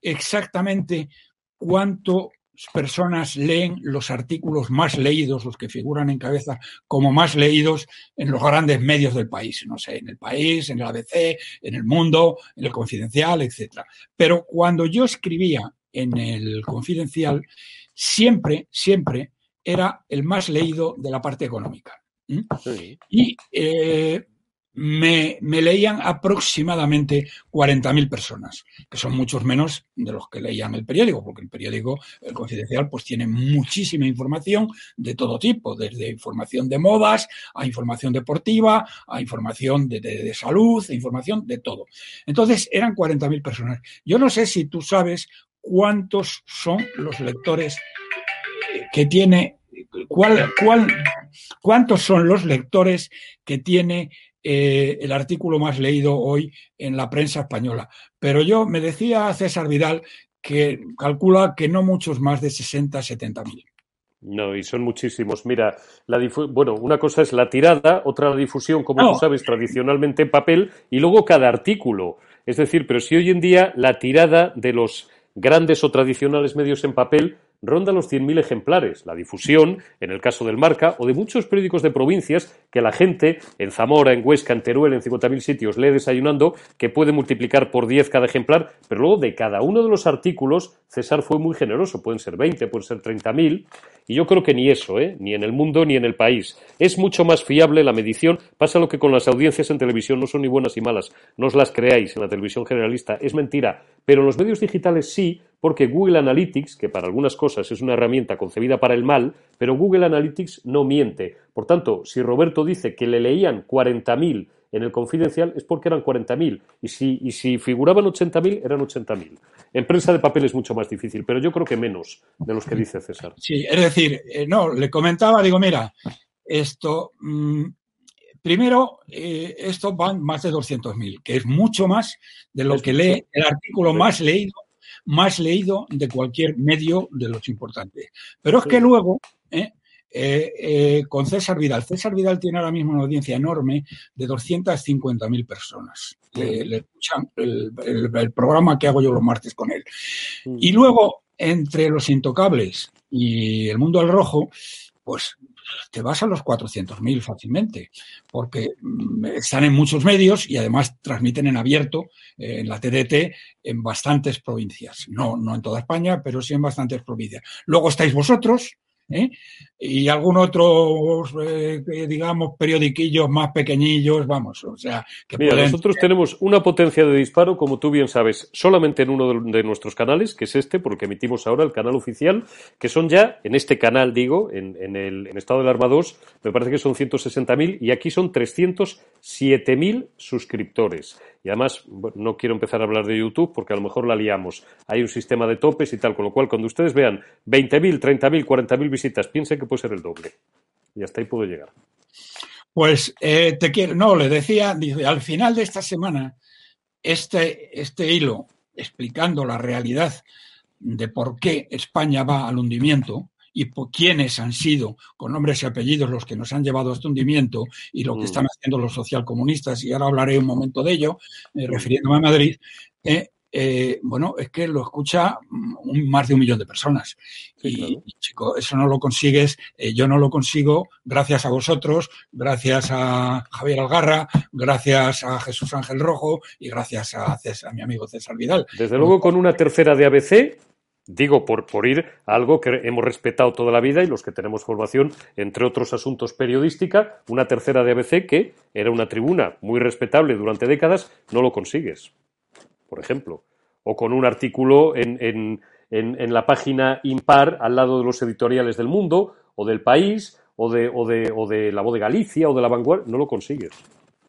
exactamente cuánto personas leen los artículos más leídos, los que figuran en cabeza como más leídos en los grandes medios del país, no sé, en el país, en el ABC, en el mundo, en el confidencial, etc. Pero cuando yo escribía en el confidencial, siempre, siempre era el más leído de la parte económica. Y eh, me, leían aproximadamente 40.000 personas, que son muchos menos de los que leían el periódico, porque el periódico, el confidencial, pues tiene muchísima información de todo tipo, desde información de modas a información deportiva, a información de, de, de salud, a información de todo. Entonces, eran 40.000 personas. Yo no sé si tú sabes cuántos son los lectores que tiene ¿Cuál, cuál, cuántos son los lectores que tiene eh, el artículo más leído hoy en la prensa española. Pero yo me decía César Vidal que calcula que no muchos más de 60, 70 mil. No, y son muchísimos. Mira, la bueno, una cosa es la tirada, otra la difusión, como tú sabes, tradicionalmente en papel, y luego cada artículo. Es decir, pero si hoy en día la tirada de los grandes o tradicionales medios en papel ronda los 100.000 ejemplares. La difusión, en el caso del Marca, o de muchos periódicos de provincias que la gente en Zamora, en Huesca, en Teruel, en 50.000 sitios lee desayunando, que puede multiplicar por 10 cada ejemplar, pero luego de cada uno de los artículos, César fue muy generoso. Pueden ser 20, pueden ser 30.000, y yo creo que ni eso, ¿eh? ni en el mundo ni en el país. Es mucho más fiable la medición. Pasa lo que con las audiencias en televisión no son ni buenas ni malas. No os las creáis en la televisión generalista. Es mentira. Pero en los medios digitales sí, porque Google Analytics, que para algunas cosas es una herramienta concebida para el mal, pero Google Analytics no miente. Por tanto, si Roberto dice que le leían 40.000 en el confidencial es porque eran 40.000 y si, y si figuraban 80.000 eran 80.000. En prensa de papel es mucho más difícil, pero yo creo que menos de los que dice César. Sí, es decir, eh, no, le comentaba, digo, mira, esto, mm, primero, eh, esto van más de 200.000, que es mucho más de lo que lee el artículo más leído más leído de cualquier medio de los importantes. Pero es que luego, ¿eh? Eh, eh, con César Vidal. César Vidal tiene ahora mismo una audiencia enorme de 250.000 personas. Le, escuchan el, programa que hago yo los martes con él. Y luego, entre los intocables y el mundo al rojo, pues te vas a los 400.000 fácilmente, porque mm, están en muchos medios y además transmiten en abierto eh, en la TDT en bastantes provincias. No, no en toda España, pero sí en bastantes provincias. Luego estáis vosotros, ¿eh? Y algún otro, eh, digamos, periodiquillos más pequeñillos, vamos, o sea, que Mira, nosotros tenemos una potencia de disparo, como tú bien sabes, solamente en uno de, nuestros canales, que es este, porque emitimos ahora el canal oficial, que son ya, en este canal, digo, en, en el en Estado del Arma 2, me parece que son 160.000 y aquí son 307.000 suscriptores. Y además, no quiero empezar a hablar de YouTube porque a lo mejor la liamos. Hay un sistema de topes y tal, con lo cual cuando ustedes vean 20.000, 30.000, 40.000 visitas, piensen que puede ser el doble. Y hasta ahí puedo llegar. Pues eh, te quiero, no, le decía, dice, al final de esta semana, este, este hilo explicando la realidad de por qué España va al hundimiento, y por quiénes han sido, con nombres y apellidos, los que nos han llevado a este hundimiento y lo que están haciendo los socialcomunistas, y ahora hablaré un momento de ello, refiriéndome a Madrid, eh, bueno, es que lo escucha más de un millón de personas. y, chico, eso no lo consigues, eh, yo no lo consigo gracias a vosotros, gracias a Javier Algarra, gracias a Jesús Ángel Rojo y gracias a, mi amigo César Vidal. Desde luego con una tercera de ABC, digo por, por ir a algo que hemos respetado toda la vida y los que tenemos formación, entre otros asuntos periodística, una tercera de ABC que era una tribuna muy respetable durante décadas, no lo consigues por ejemplo, o con un artículo en, en, en, la página impar al lado de los editoriales del mundo, o del país, o de, o de, o de La Voz de Galicia, o de La Vanguardia, no lo consigues.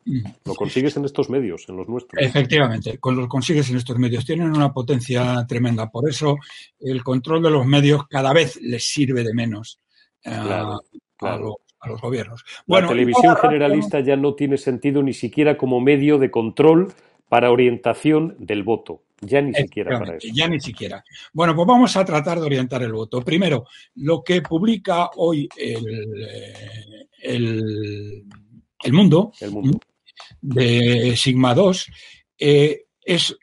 Mm. Lo consigues en estos medios, en los nuestros. Efectivamente, lo consigues en estos medios. Tienen una potencia tremenda. Por eso el control de los medios cada vez les sirve de menos eh, A, los, gobiernos. La televisión generalista ya no tiene sentido ni siquiera como medio de control para orientación del voto. Ya ni siquiera para eso. Ya ni siquiera. Bueno, pues vamos a tratar de orientar el voto. Primero, lo que publica hoy el, el, mundo, de Sigma 2 eh, es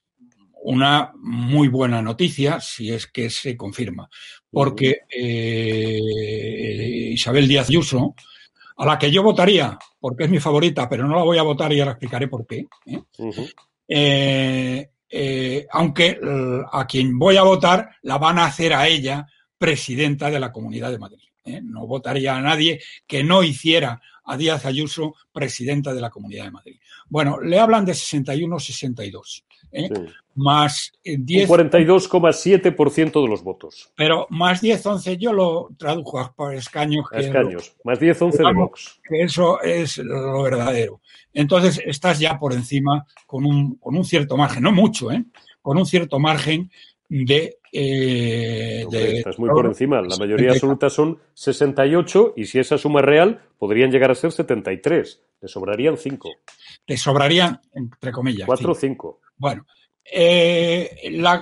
una muy buena noticia si es que se confirma, porque eh, Isabel Díaz Ayuso, a la que yo votaría, porque es mi favorita, pero no la voy a votar y ahora explicaré por qué. ¿eh? Eh, eh, aunque eh, a quien voy a votar la van a hacer a ella presidenta de la Comunidad de Madrid. No votaría a nadie que no hiciera a Díaz Ayuso presidenta de la Comunidad de Madrid. Bueno, le hablan de 61-62. ¿eh? Más 10. 42,7% de los votos. Pero más 10-11, yo lo tradujo por escaños. escaños. más 10-11 de Vox. Que eso es lo verdadero. Entonces estás ya por encima con un, con un cierto margen, no mucho, ¿eh? con un cierto margen de, eh, estás muy por encima. La mayoría absoluta son 68 y si esa suma es real podrían llegar a ser 73. Le sobrarían 5. Le sobrarían, entre comillas. 4 o 5. Bueno, eh,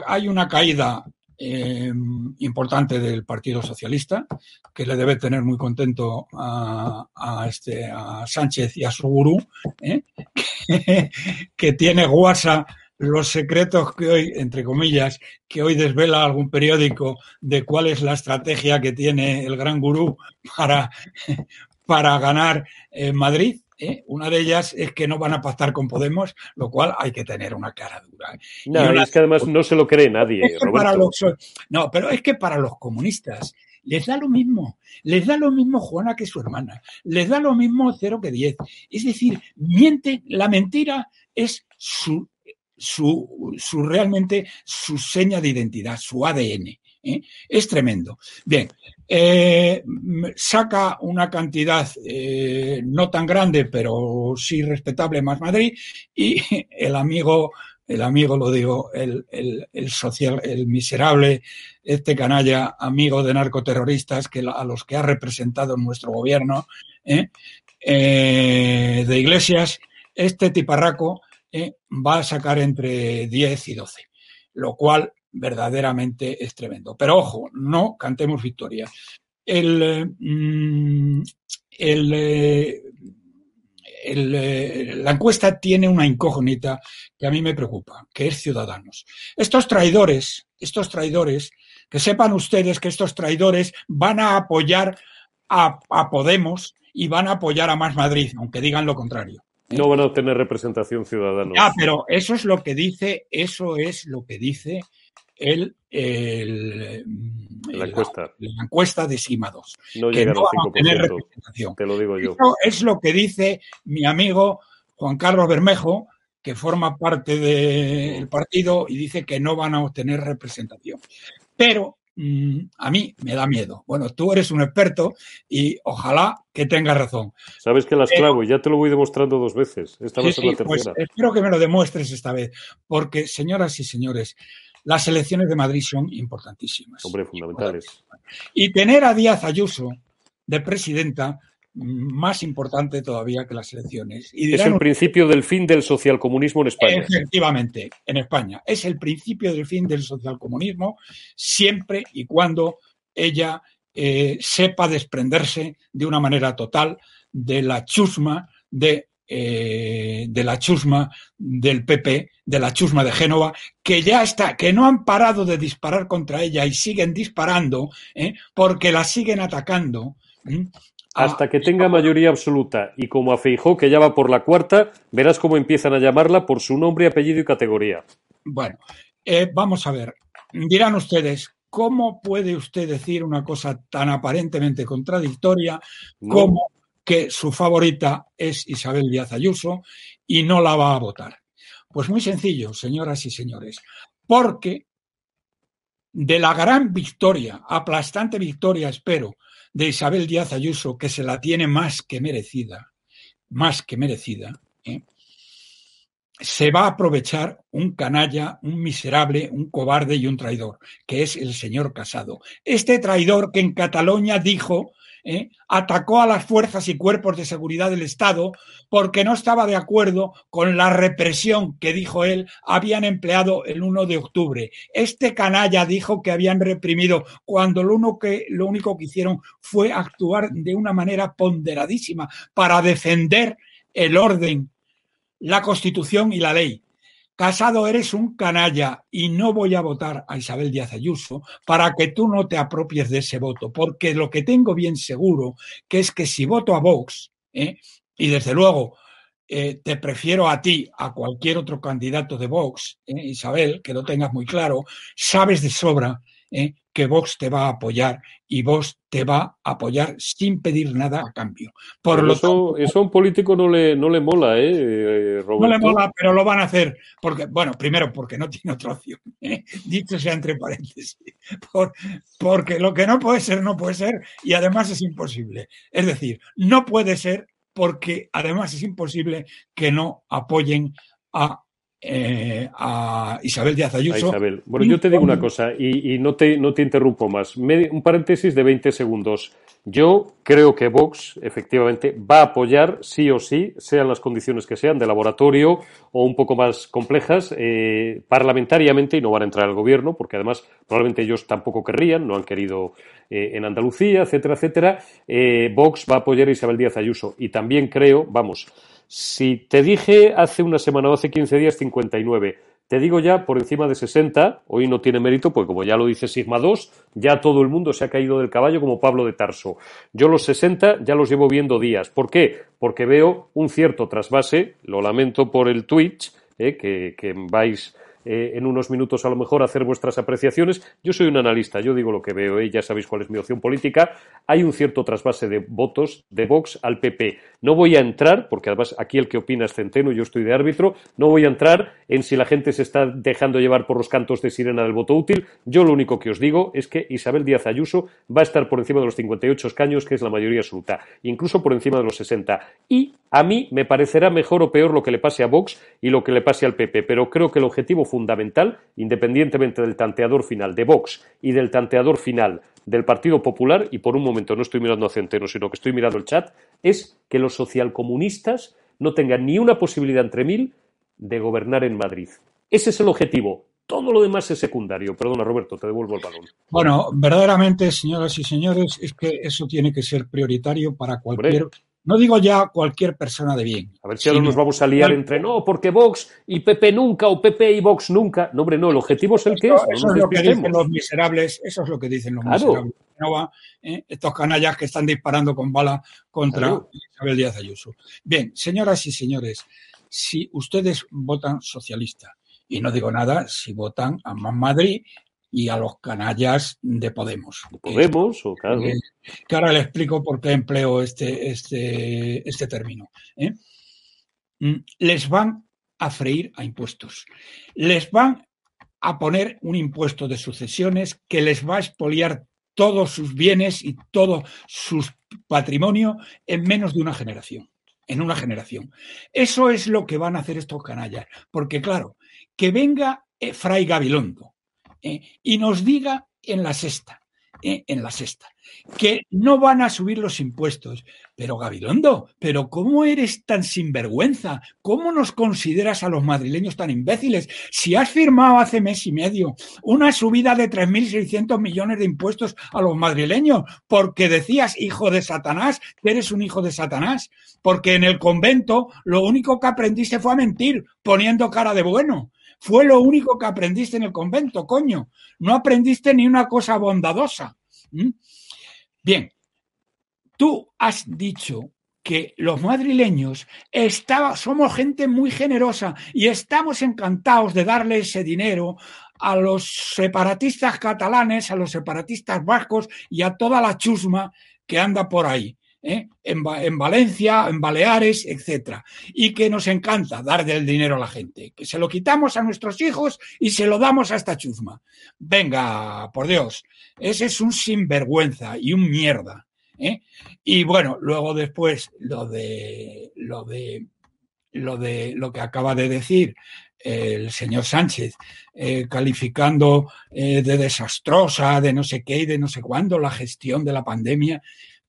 hay una caída eh, importante del Partido Socialista que le debe tener muy contento a, este, a Sánchez y a su gurú, *laughs* que, tiene guasa los secretos que hoy, entre comillas, que hoy desvela algún periódico de cuál es la estrategia que tiene el gran gurú para, *laughs* para ganar en Madrid. ¿eh? Una de ellas es que no van a pactar con Podemos, lo cual hay que tener una cara dura. No, es que además no se lo cree nadie. *laughs* no, pero es que para los comunistas les da lo mismo. Les da lo mismo Juana que su hermana. Les da lo mismo cero que diez. Es decir, miente, la mentira es su, su, su realmente su seña de identidad, su ADN. ¿eh? Es tremendo. Bien, eh, saca una cantidad eh, no tan grande, pero sí respetable más Madrid, y *laughs* el amigo, el amigo lo digo, el, el, social, el miserable, este canalla, amigo de narcoterroristas que a los que ha representado nuestro gobierno de iglesias, este tiparraco va a sacar entre 10 y 12, lo cual verdaderamente es tremendo. Pero ojo, no cantemos victoria. El, mm, eh, eh, la encuesta tiene una incógnita que a mí me preocupa, que es Ciudadanos. Estos traidores, estos traidores, que sepan ustedes que estos traidores van a apoyar a, a Podemos y van a apoyar a Más Madrid, aunque digan lo contrario. No van a obtener representación ciudadana. Ah, pero eso es lo que dice, eso es lo que dice el, la, encuesta. La, encuesta de Sima 2. No que no van a tener representación. Te lo digo yo. es lo que dice mi amigo Juan Carlos Bermejo, que forma parte del partido y dice que no van a obtener representación. Pero a mí me da miedo. Bueno, tú eres un experto y ojalá que tengas razón. Sabes que las clavo y ya te lo voy demostrando dos veces. Esta va a ser la pues tercera. espero que me lo demuestres esta vez, porque señoras y señores, las elecciones de Madrid son importantísimas. Hombre, fundamentales. Y tener a Díaz Ayuso de presidenta más importante todavía que las elecciones. es el principio del fin del socialcomunismo en España. Efectivamente, en España. Es el principio del fin del socialcomunismo siempre y cuando ella eh, sepa desprenderse de una manera total de la chusma de, eh, de la chusma del PP, de la chusma de Génova, que ya está, que no han parado de disparar contra ella y siguen disparando, porque la siguen atacando. Hasta que tenga mayoría absoluta y como a Feijó, que ya va por la cuarta, verás cómo empiezan a llamarla por su nombre, apellido y categoría. Bueno, vamos a ver. Dirán ustedes, ¿cómo puede usted decir una cosa tan aparentemente contradictoria como que su favorita es Isabel Díaz Ayuso y no la va a votar? Pues muy sencillo, señoras y señores, porque de la gran victoria, aplastante victoria, espero, de Isabel Díaz Ayuso, que se la tiene más que merecida, más que merecida, ¿eh? se va a aprovechar un canalla, un miserable, un cobarde y un traidor, que es el señor Casado. Este traidor que en Cataluña dijo, ¿eh? atacó a las fuerzas y cuerpos de seguridad del Estado porque no estaba de acuerdo con la represión que, dijo él, habían empleado el 1 de octubre. Este canalla dijo que habían reprimido cuando lo, uno que, lo único que hicieron fue actuar de una manera ponderadísima para defender el orden la Constitución y la ley. Casado, eres un canalla y no voy a votar a Isabel Díaz Ayuso para que tú no te apropies de ese voto, porque lo que tengo bien seguro que es que si voto a Vox, ¿eh? y desde luego eh, te prefiero a ti, a cualquier otro candidato de Vox, ¿eh? Isabel, que lo tengas muy claro, sabes de sobra que Vox te va a apoyar y Vox te va a apoyar sin pedir nada a cambio. Por lo eso, eso, a un político no le, no le mola, ¿eh, No le mola, pero lo van a hacer. Porque, bueno, primero, porque no tiene otra opción. ¿eh? *laughs* Dicho sea entre paréntesis. porque lo que no puede ser, no puede ser y además es imposible. Es decir, no puede ser porque además es imposible que no apoyen a eh, a Isabel Díaz Ayuso. Isabel. Bueno, yo te digo una cosa y, no, te, no te interrumpo más. un paréntesis de 20 segundos. Yo creo que Vox efectivamente va a apoyar sí o sí, sean las condiciones que sean, de laboratorio o un poco más complejas, eh, parlamentariamente y no van a entrar al gobierno, porque además probablemente ellos tampoco querrían, no han querido eh, en Andalucía, etcétera, etcétera. Vox va a apoyar a Isabel Díaz Ayuso y también creo, vamos, si te dije hace una semana o hace 15 días 59, te digo ya por encima de 60, hoy no tiene mérito, porque como ya lo dice Sigma 2, ya todo el mundo se ha caído del caballo como Pablo de Tarso. Yo los 60 ya los llevo viendo días. ¿Por qué? Porque veo un cierto trasvase, lo lamento por el Twitch, eh, que, que vais eh, en unos minutos a lo mejor hacer vuestras apreciaciones. Yo soy un analista, yo digo lo que veo, ¿eh? ya sabéis cuál es mi opción política. Hay un cierto trasvase de votos de Vox al PP. No voy a entrar, porque además aquí el que opina es Centeno, yo estoy de árbitro, no voy a entrar en si la gente se está dejando llevar por los cantos de sirena del voto útil. Yo lo único que os digo es que Isabel Díaz Ayuso va a estar por encima de los 58 escaños, que es la mayoría absoluta, incluso por encima de los 60. Y a mí me parecerá mejor o peor lo que le pase a Vox y lo que le pase al PP, pero creo que el objetivo fundamental, independientemente del tanteador final de Vox y del tanteador final del Partido Popular, y por un momento no estoy mirando a Centeno, sino que estoy mirando el chat, es que los socialcomunistas no tengan ni una posibilidad entre mil de gobernar en Madrid. Ese es el objetivo. Todo lo demás es secundario. Perdona, Roberto, te devuelvo el balón. Bueno, verdaderamente, señoras y señores, es que eso tiene que ser prioritario para cualquier no digo ya cualquier persona de bien. A ver si ahora nos vamos a liar entre no, porque Vox y PP nunca, o PP y Vox nunca. No, hombre, no, el objetivo es el que es. Eso es lo que dicen los miserables, eso es lo que dicen los miserables. ¿eh? Estos canallas que están disparando con bala contra Isabel Díaz Ayuso. Bien, señoras y señores, si ustedes votan socialista, y no digo nada si votan a Más Madrid y a los canallas de Podemos. Podemos, o claro. Que, ahora le explico por qué empleo este, este, este término. ¿eh? Mm, les van a freír a impuestos. Les van a poner un impuesto de sucesiones que les va a expoliar todos sus bienes y todo su patrimonio en menos de una generación. En una generación. Eso es lo que van a hacer estos canallas. Porque, claro, que venga eh, Fray Gabilondo ¿eh? y nos diga en la sexta, eh, en la sexta, que no van a subir los impuestos. Pero Gabilondo, ¿pero cómo eres tan sinvergüenza? ¿Cómo nos consideras a los madrileños tan imbéciles? Si has firmado hace mes y medio una subida de 3.600 millones de impuestos a los madrileños, porque decías, hijo de Satanás, que eres un hijo de Satanás, porque en el convento lo único que aprendiste fue a mentir, poniendo cara de bueno. Fue lo único que aprendiste en el convento, coño. No aprendiste ni una cosa bondadosa. Bien, tú has dicho que los madrileños somos gente muy generosa y estamos encantados de darle ese dinero a los separatistas catalanes, a los separatistas vascos y a toda la chusma que anda por ahí. ¿Eh? en, Valencia, en Baleares, etcétera. Y que nos encanta dar del dinero a la gente, que se lo quitamos a nuestros hijos y se lo damos a esta chusma. Venga, por Dios, ese es un sinvergüenza y un mierda. ¿eh? Y bueno, luego después lo de lo de lo de lo que acaba de decir el señor Sánchez, eh, calificando de desastrosa, de no sé qué y de no sé cuándo la gestión de la pandemia.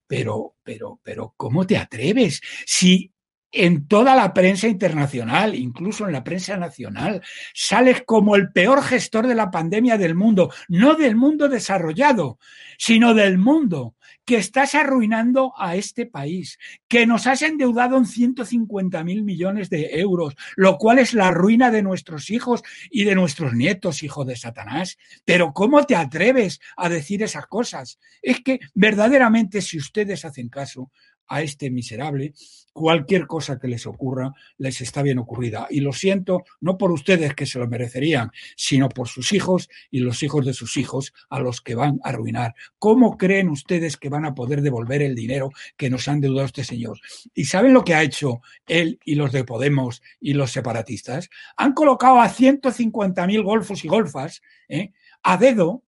Pero, pero, pero, ¿cómo te atreves? Si en toda la prensa internacional, incluso en la prensa nacional, sales como el peor gestor de la pandemia del mundo, no del mundo desarrollado, sino del mundo que estás arruinando a este país, que nos has endeudado en 150 mil millones de euros, lo cual es la ruina de nuestros hijos y de nuestros nietos, hijo de Satanás. Pero ¿cómo te atreves a decir esas cosas? Es que verdaderamente si ustedes hacen caso, a este miserable, cualquier cosa que les ocurra les está bien ocurrida. Y lo siento, no por ustedes que se lo merecerían, sino por sus hijos y los hijos de sus hijos a los que van a arruinar. ¿Cómo creen ustedes que van a poder devolver el dinero que nos han deudado este señor? ¿Y saben lo que ha hecho él y los de Podemos y los separatistas? Han colocado a 150.000 golfos y golfas ¿eh? a dedo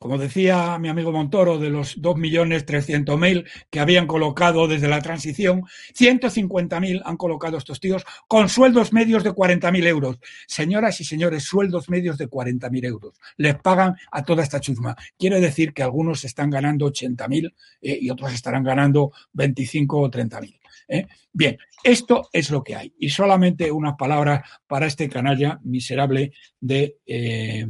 como decía mi amigo Montoro, de los 2.300.000 que habían colocado desde la transición, 150.000 han colocado estos tíos con sueldos medios de 40.000 euros. Señoras y señores, sueldos medios de 40.000 euros. Les pagan a toda esta chusma. Quiere decir que algunos están ganando 80.000 eh, y otros estarán ganando 25 o 30.000. ¿eh? Bien, esto es lo que hay. Y solamente unas palabras para este canalla miserable de... Eh,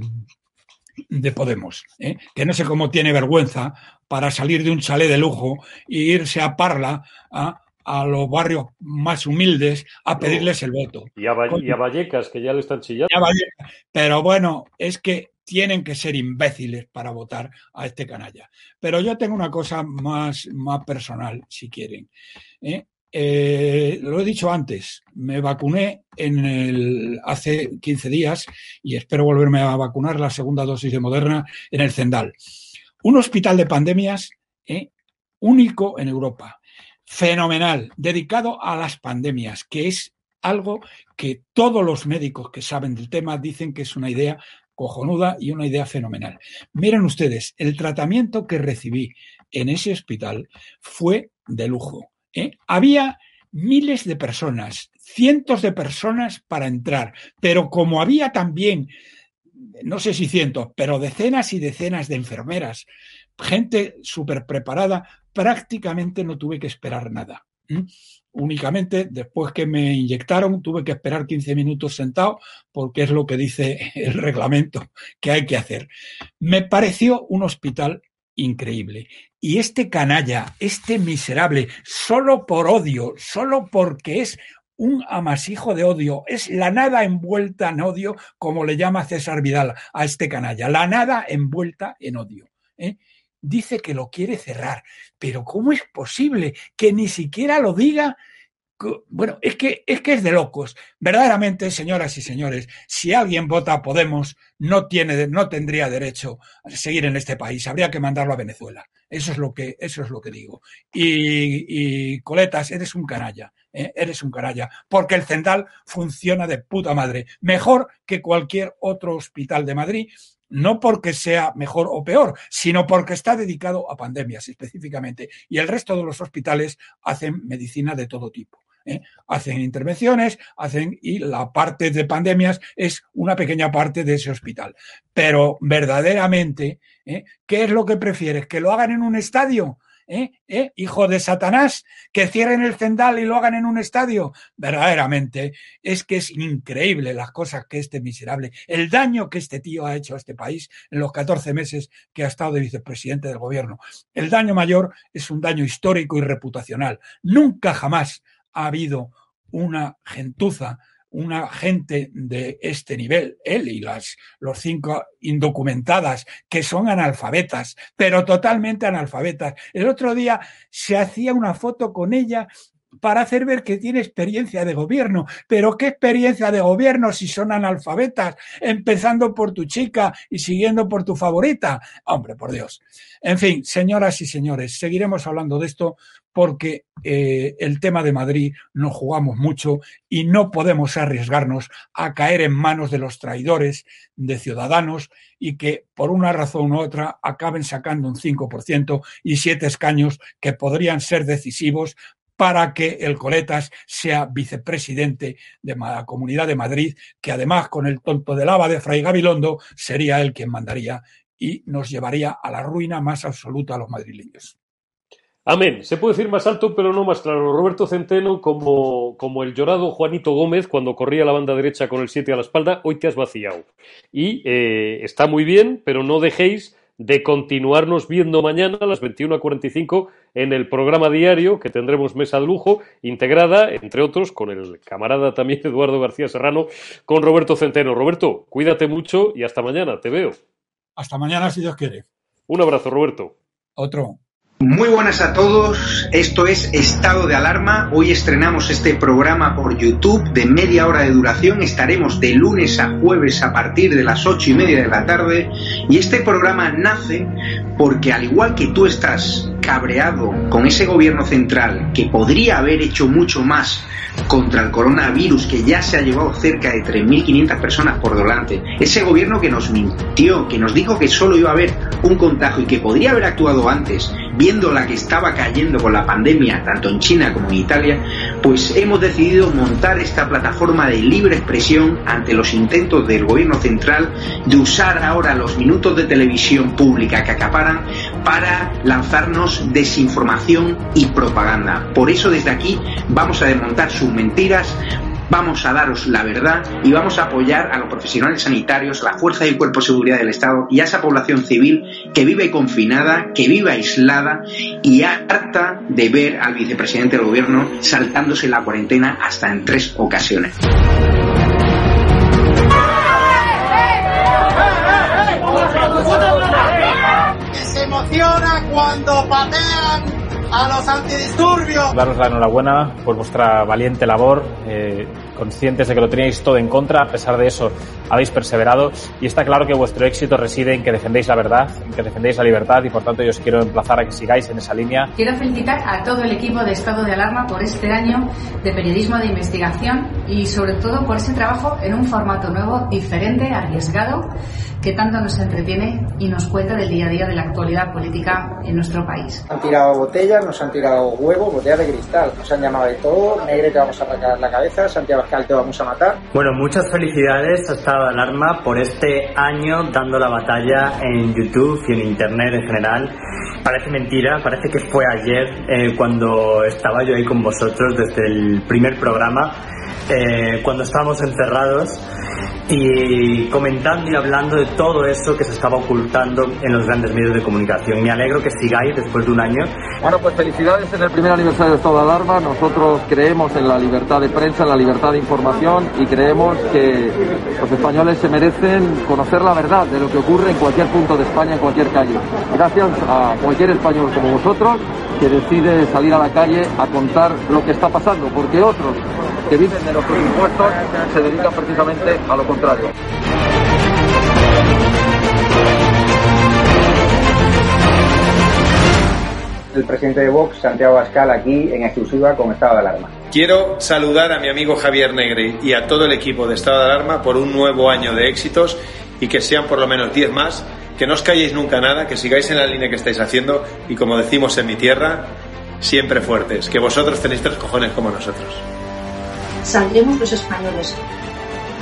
de Podemos, ¿eh? que no sé cómo tiene vergüenza para salir de un chalet de lujo e irse a Parla a, los barrios más humildes a pedirles el voto. Y a, Vallecas, que ya le están chillando. Pero bueno, es que tienen que ser imbéciles para votar a este canalla. Pero yo tengo una cosa más, más personal, si quieren. ¿eh? Eh, lo he dicho antes, me vacuné en hace 15 días y espero volverme a vacunar la segunda dosis de Moderna en el Zendal. Un hospital de pandemias eh, único en Europa, fenomenal, dedicado a las pandemias, que es algo que todos los médicos que saben del tema dicen que es una idea cojonuda y una idea fenomenal. Miren ustedes, el tratamiento que recibí en ese hospital fue de lujo ¿eh? Había miles de personas, cientos de personas para entrar, pero como había también, no sé si cientos, pero decenas y decenas de enfermeras, gente súper preparada, prácticamente no tuve que esperar nada. Únicamente después que me inyectaron tuve que esperar 15 minutos sentado porque es lo que dice el *laughs* reglamento que hay que hacer. Me pareció un hospital increíble. Y este canalla, este miserable, solo por odio, solo porque es un amasijo de odio, es la nada envuelta en odio, como le llama César Vidal a este canalla, la nada envuelta en odio. ¿eh? Dice que lo quiere cerrar, pero ¿cómo es posible que ni siquiera lo diga bueno, es que, es que es de locos. Verdaderamente, señoras y señores, si alguien vota Podemos, no, tiene, no tendría derecho a seguir en este país. Habría que mandarlo a Venezuela. Eso es lo que, eso es lo que digo. Y, Coletas, eres un canalla. ¿eh? Eres un canalla. Porque el Cendal funciona de puta madre. Mejor que cualquier otro hospital de Madrid no porque sea mejor o peor, sino porque está dedicado a pandemias específicamente. Y el resto de los hospitales hacen medicina de todo tipo. ¿Eh? Hacen intervenciones, hacen y la parte de pandemias es una pequeña parte de ese hospital. Pero verdaderamente, ¿eh? ¿qué es lo que prefieres? ¿Que lo hagan en un estadio? ¿Eh? Hijo de Satanás, que cierren el cendal y lo hagan en un estadio. Verdaderamente, es que es increíble las cosas que este miserable, el daño que este tío ha hecho a este país en los 14 meses que ha estado de vicepresidente del gobierno. El daño mayor es un daño histórico y reputacional. Nunca jamás ha habido una gentuza una gente de este nivel, él y las los cinco indocumentadas que son analfabetas, pero totalmente analfabetas. El otro día se hacía una foto con ella para hacer ver que tiene experiencia de gobierno. Pero ¿qué experiencia de gobierno si son analfabetas, empezando por tu chica y siguiendo por tu favorita? Hombre, por Dios. En fin, señoras y señores, seguiremos hablando de esto porque eh, el tema de Madrid nos jugamos mucho y no podemos arriesgarnos a caer en manos de los traidores de ciudadanos y que por una razón u otra acaben sacando un 5% y siete escaños que podrían ser decisivos para que el Coletas sea vicepresidente de la Comunidad de Madrid, que además con el tonto de lava de Fray Gabilondo sería él quien mandaría y nos llevaría a la ruina más absoluta a los madrileños. Amén. Se puede decir más alto, pero no más claro. Roberto Centeno, como, como el llorado Juanito Gómez, cuando corría la banda derecha con el 7 a la espalda, hoy te has vaciado. Y eh, está muy bien, pero no dejéis de continuarnos viendo mañana a las 21.45 en el programa diario que tendremos mesa de lujo integrada, entre otros, con el camarada también *laughs* Eduardo García Serrano, con Roberto Centeno. Roberto, cuídate mucho y hasta mañana, te veo. Hasta mañana, si Dios quiere. Un abrazo, Roberto. Otro. Muy buenas a todos, esto es Estado de Alarma. Hoy estrenamos este programa por YouTube de media hora de duración. Estaremos de lunes a jueves a partir de las ocho y media de la tarde. Y este programa nace porque al igual que tú estás cabreado con ese gobierno central que podría haber hecho mucho más contra el coronavirus que ya se ha llevado cerca de 3.500 personas por delante, ese gobierno que nos mintió, que nos dijo que solo iba a haber un contagio y que podría haber actuado antes, viendo la que estaba cayendo con la pandemia, tanto en China como en Italia, pues hemos decidido montar esta plataforma de libre expresión ante los intentos del gobierno central de usar ahora los minutos de televisión pública que acaparan para lanzarnos desinformación y propaganda. Por eso desde aquí vamos a desmontar sus mentiras, vamos a daros la verdad y vamos a apoyar a los profesionales sanitarios, a la fuerza y cuerpo de seguridad del Estado y a esa población civil que vive confinada, que vive aislada y harta de ver al vicepresidente del gobierno saltándose la cuarentena hasta en tres ocasiones. se emociona cuando patean a los antidisturbios. Daros la enhorabuena por vuestra valiente labor, eh, conscientes de que lo teníais todo en contra, a pesar de eso habéis perseverado y está claro que vuestro éxito reside en que defendéis la verdad, en que defendéis la libertad y por tanto yo os quiero emplazar a que sigáis en esa línea. Quiero felicitar a todo el equipo de Estado de Alarma por este año de periodismo de investigación y sobre todo por ese trabajo en un formato nuevo, diferente, arriesgado que tanto nos entretiene y nos cuenta del día a día de la actualidad política en nuestro país. Han tirado botellas, nos han tirado huevos, botellas de cristal, nos han llamado de todo, Negre te vamos a arrancar la cabeza, Santiago Escal te vamos a matar. Bueno, muchas felicidades a Estado de Alarma por este año dando la batalla en YouTube y en Internet en general. Parece mentira, parece que fue ayer eh, cuando estaba yo ahí con vosotros desde el primer programa, eh, cuando estábamos encerrados y comentando y hablando de todo eso que se estaba ocultando en los grandes medios de comunicación. Me alegro que sigáis después de un año. Bueno, pues felicidades en el primer aniversario de Estado de Alarma. Nosotros creemos en la libertad de prensa, en la libertad de información y creemos que los españoles se merecen conocer la verdad de lo que ocurre en cualquier punto de España, en cualquier calle. Gracias a cualquier español como vosotros que decide salir a la calle a contar lo que está pasando, porque otros que viven de nuestros impuestos se dedican precisamente a lo contrario. El presidente de Vox, Santiago Abascal, aquí en exclusiva con estado de alarma. Quiero saludar a mi amigo Javier Negre y a todo el equipo de estado de alarma por un nuevo año de éxitos y que sean por lo menos 10 más, que no os calléis nunca nada, que sigáis en la línea que estáis haciendo y como decimos en mi tierra, siempre fuertes, que vosotros tenéis tres cojones como nosotros. Saldremos los españoles.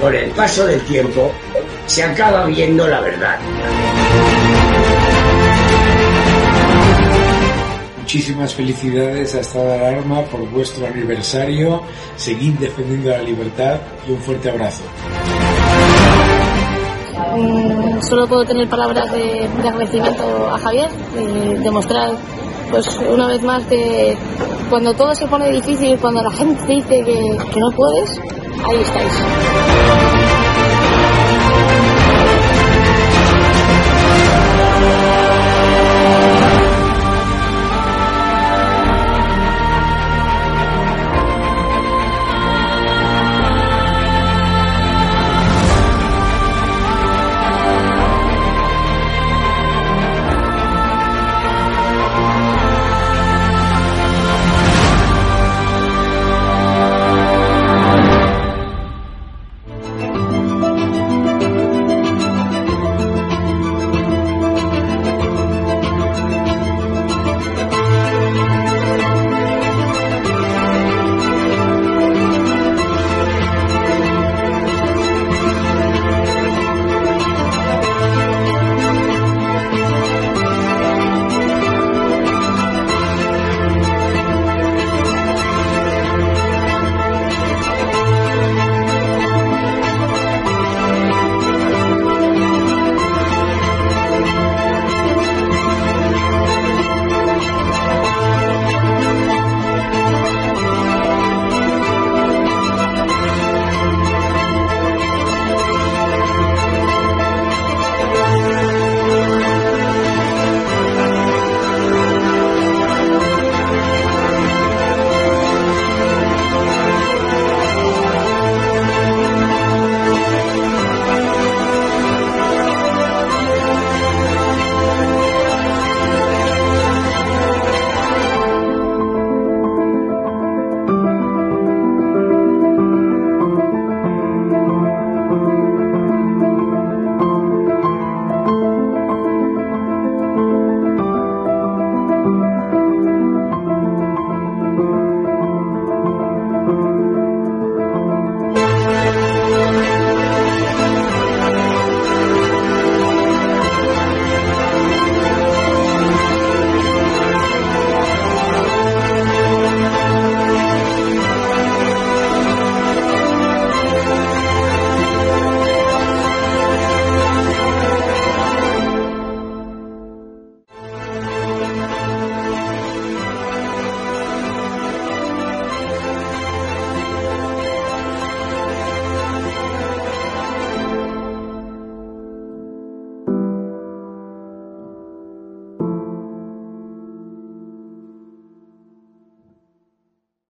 Con el paso del tiempo se acaba viendo la verdad. Muchísimas felicidades a Estado de Alarma por vuestro aniversario. Seguid defendiendo la libertad y un fuerte abrazo. Mm, solo puedo tener palabras de, de agradecimiento a Javier y demostrar pues una vez más que cuando todo se pone difícil, cuando la gente dice que, que no puedes, ahí estáis.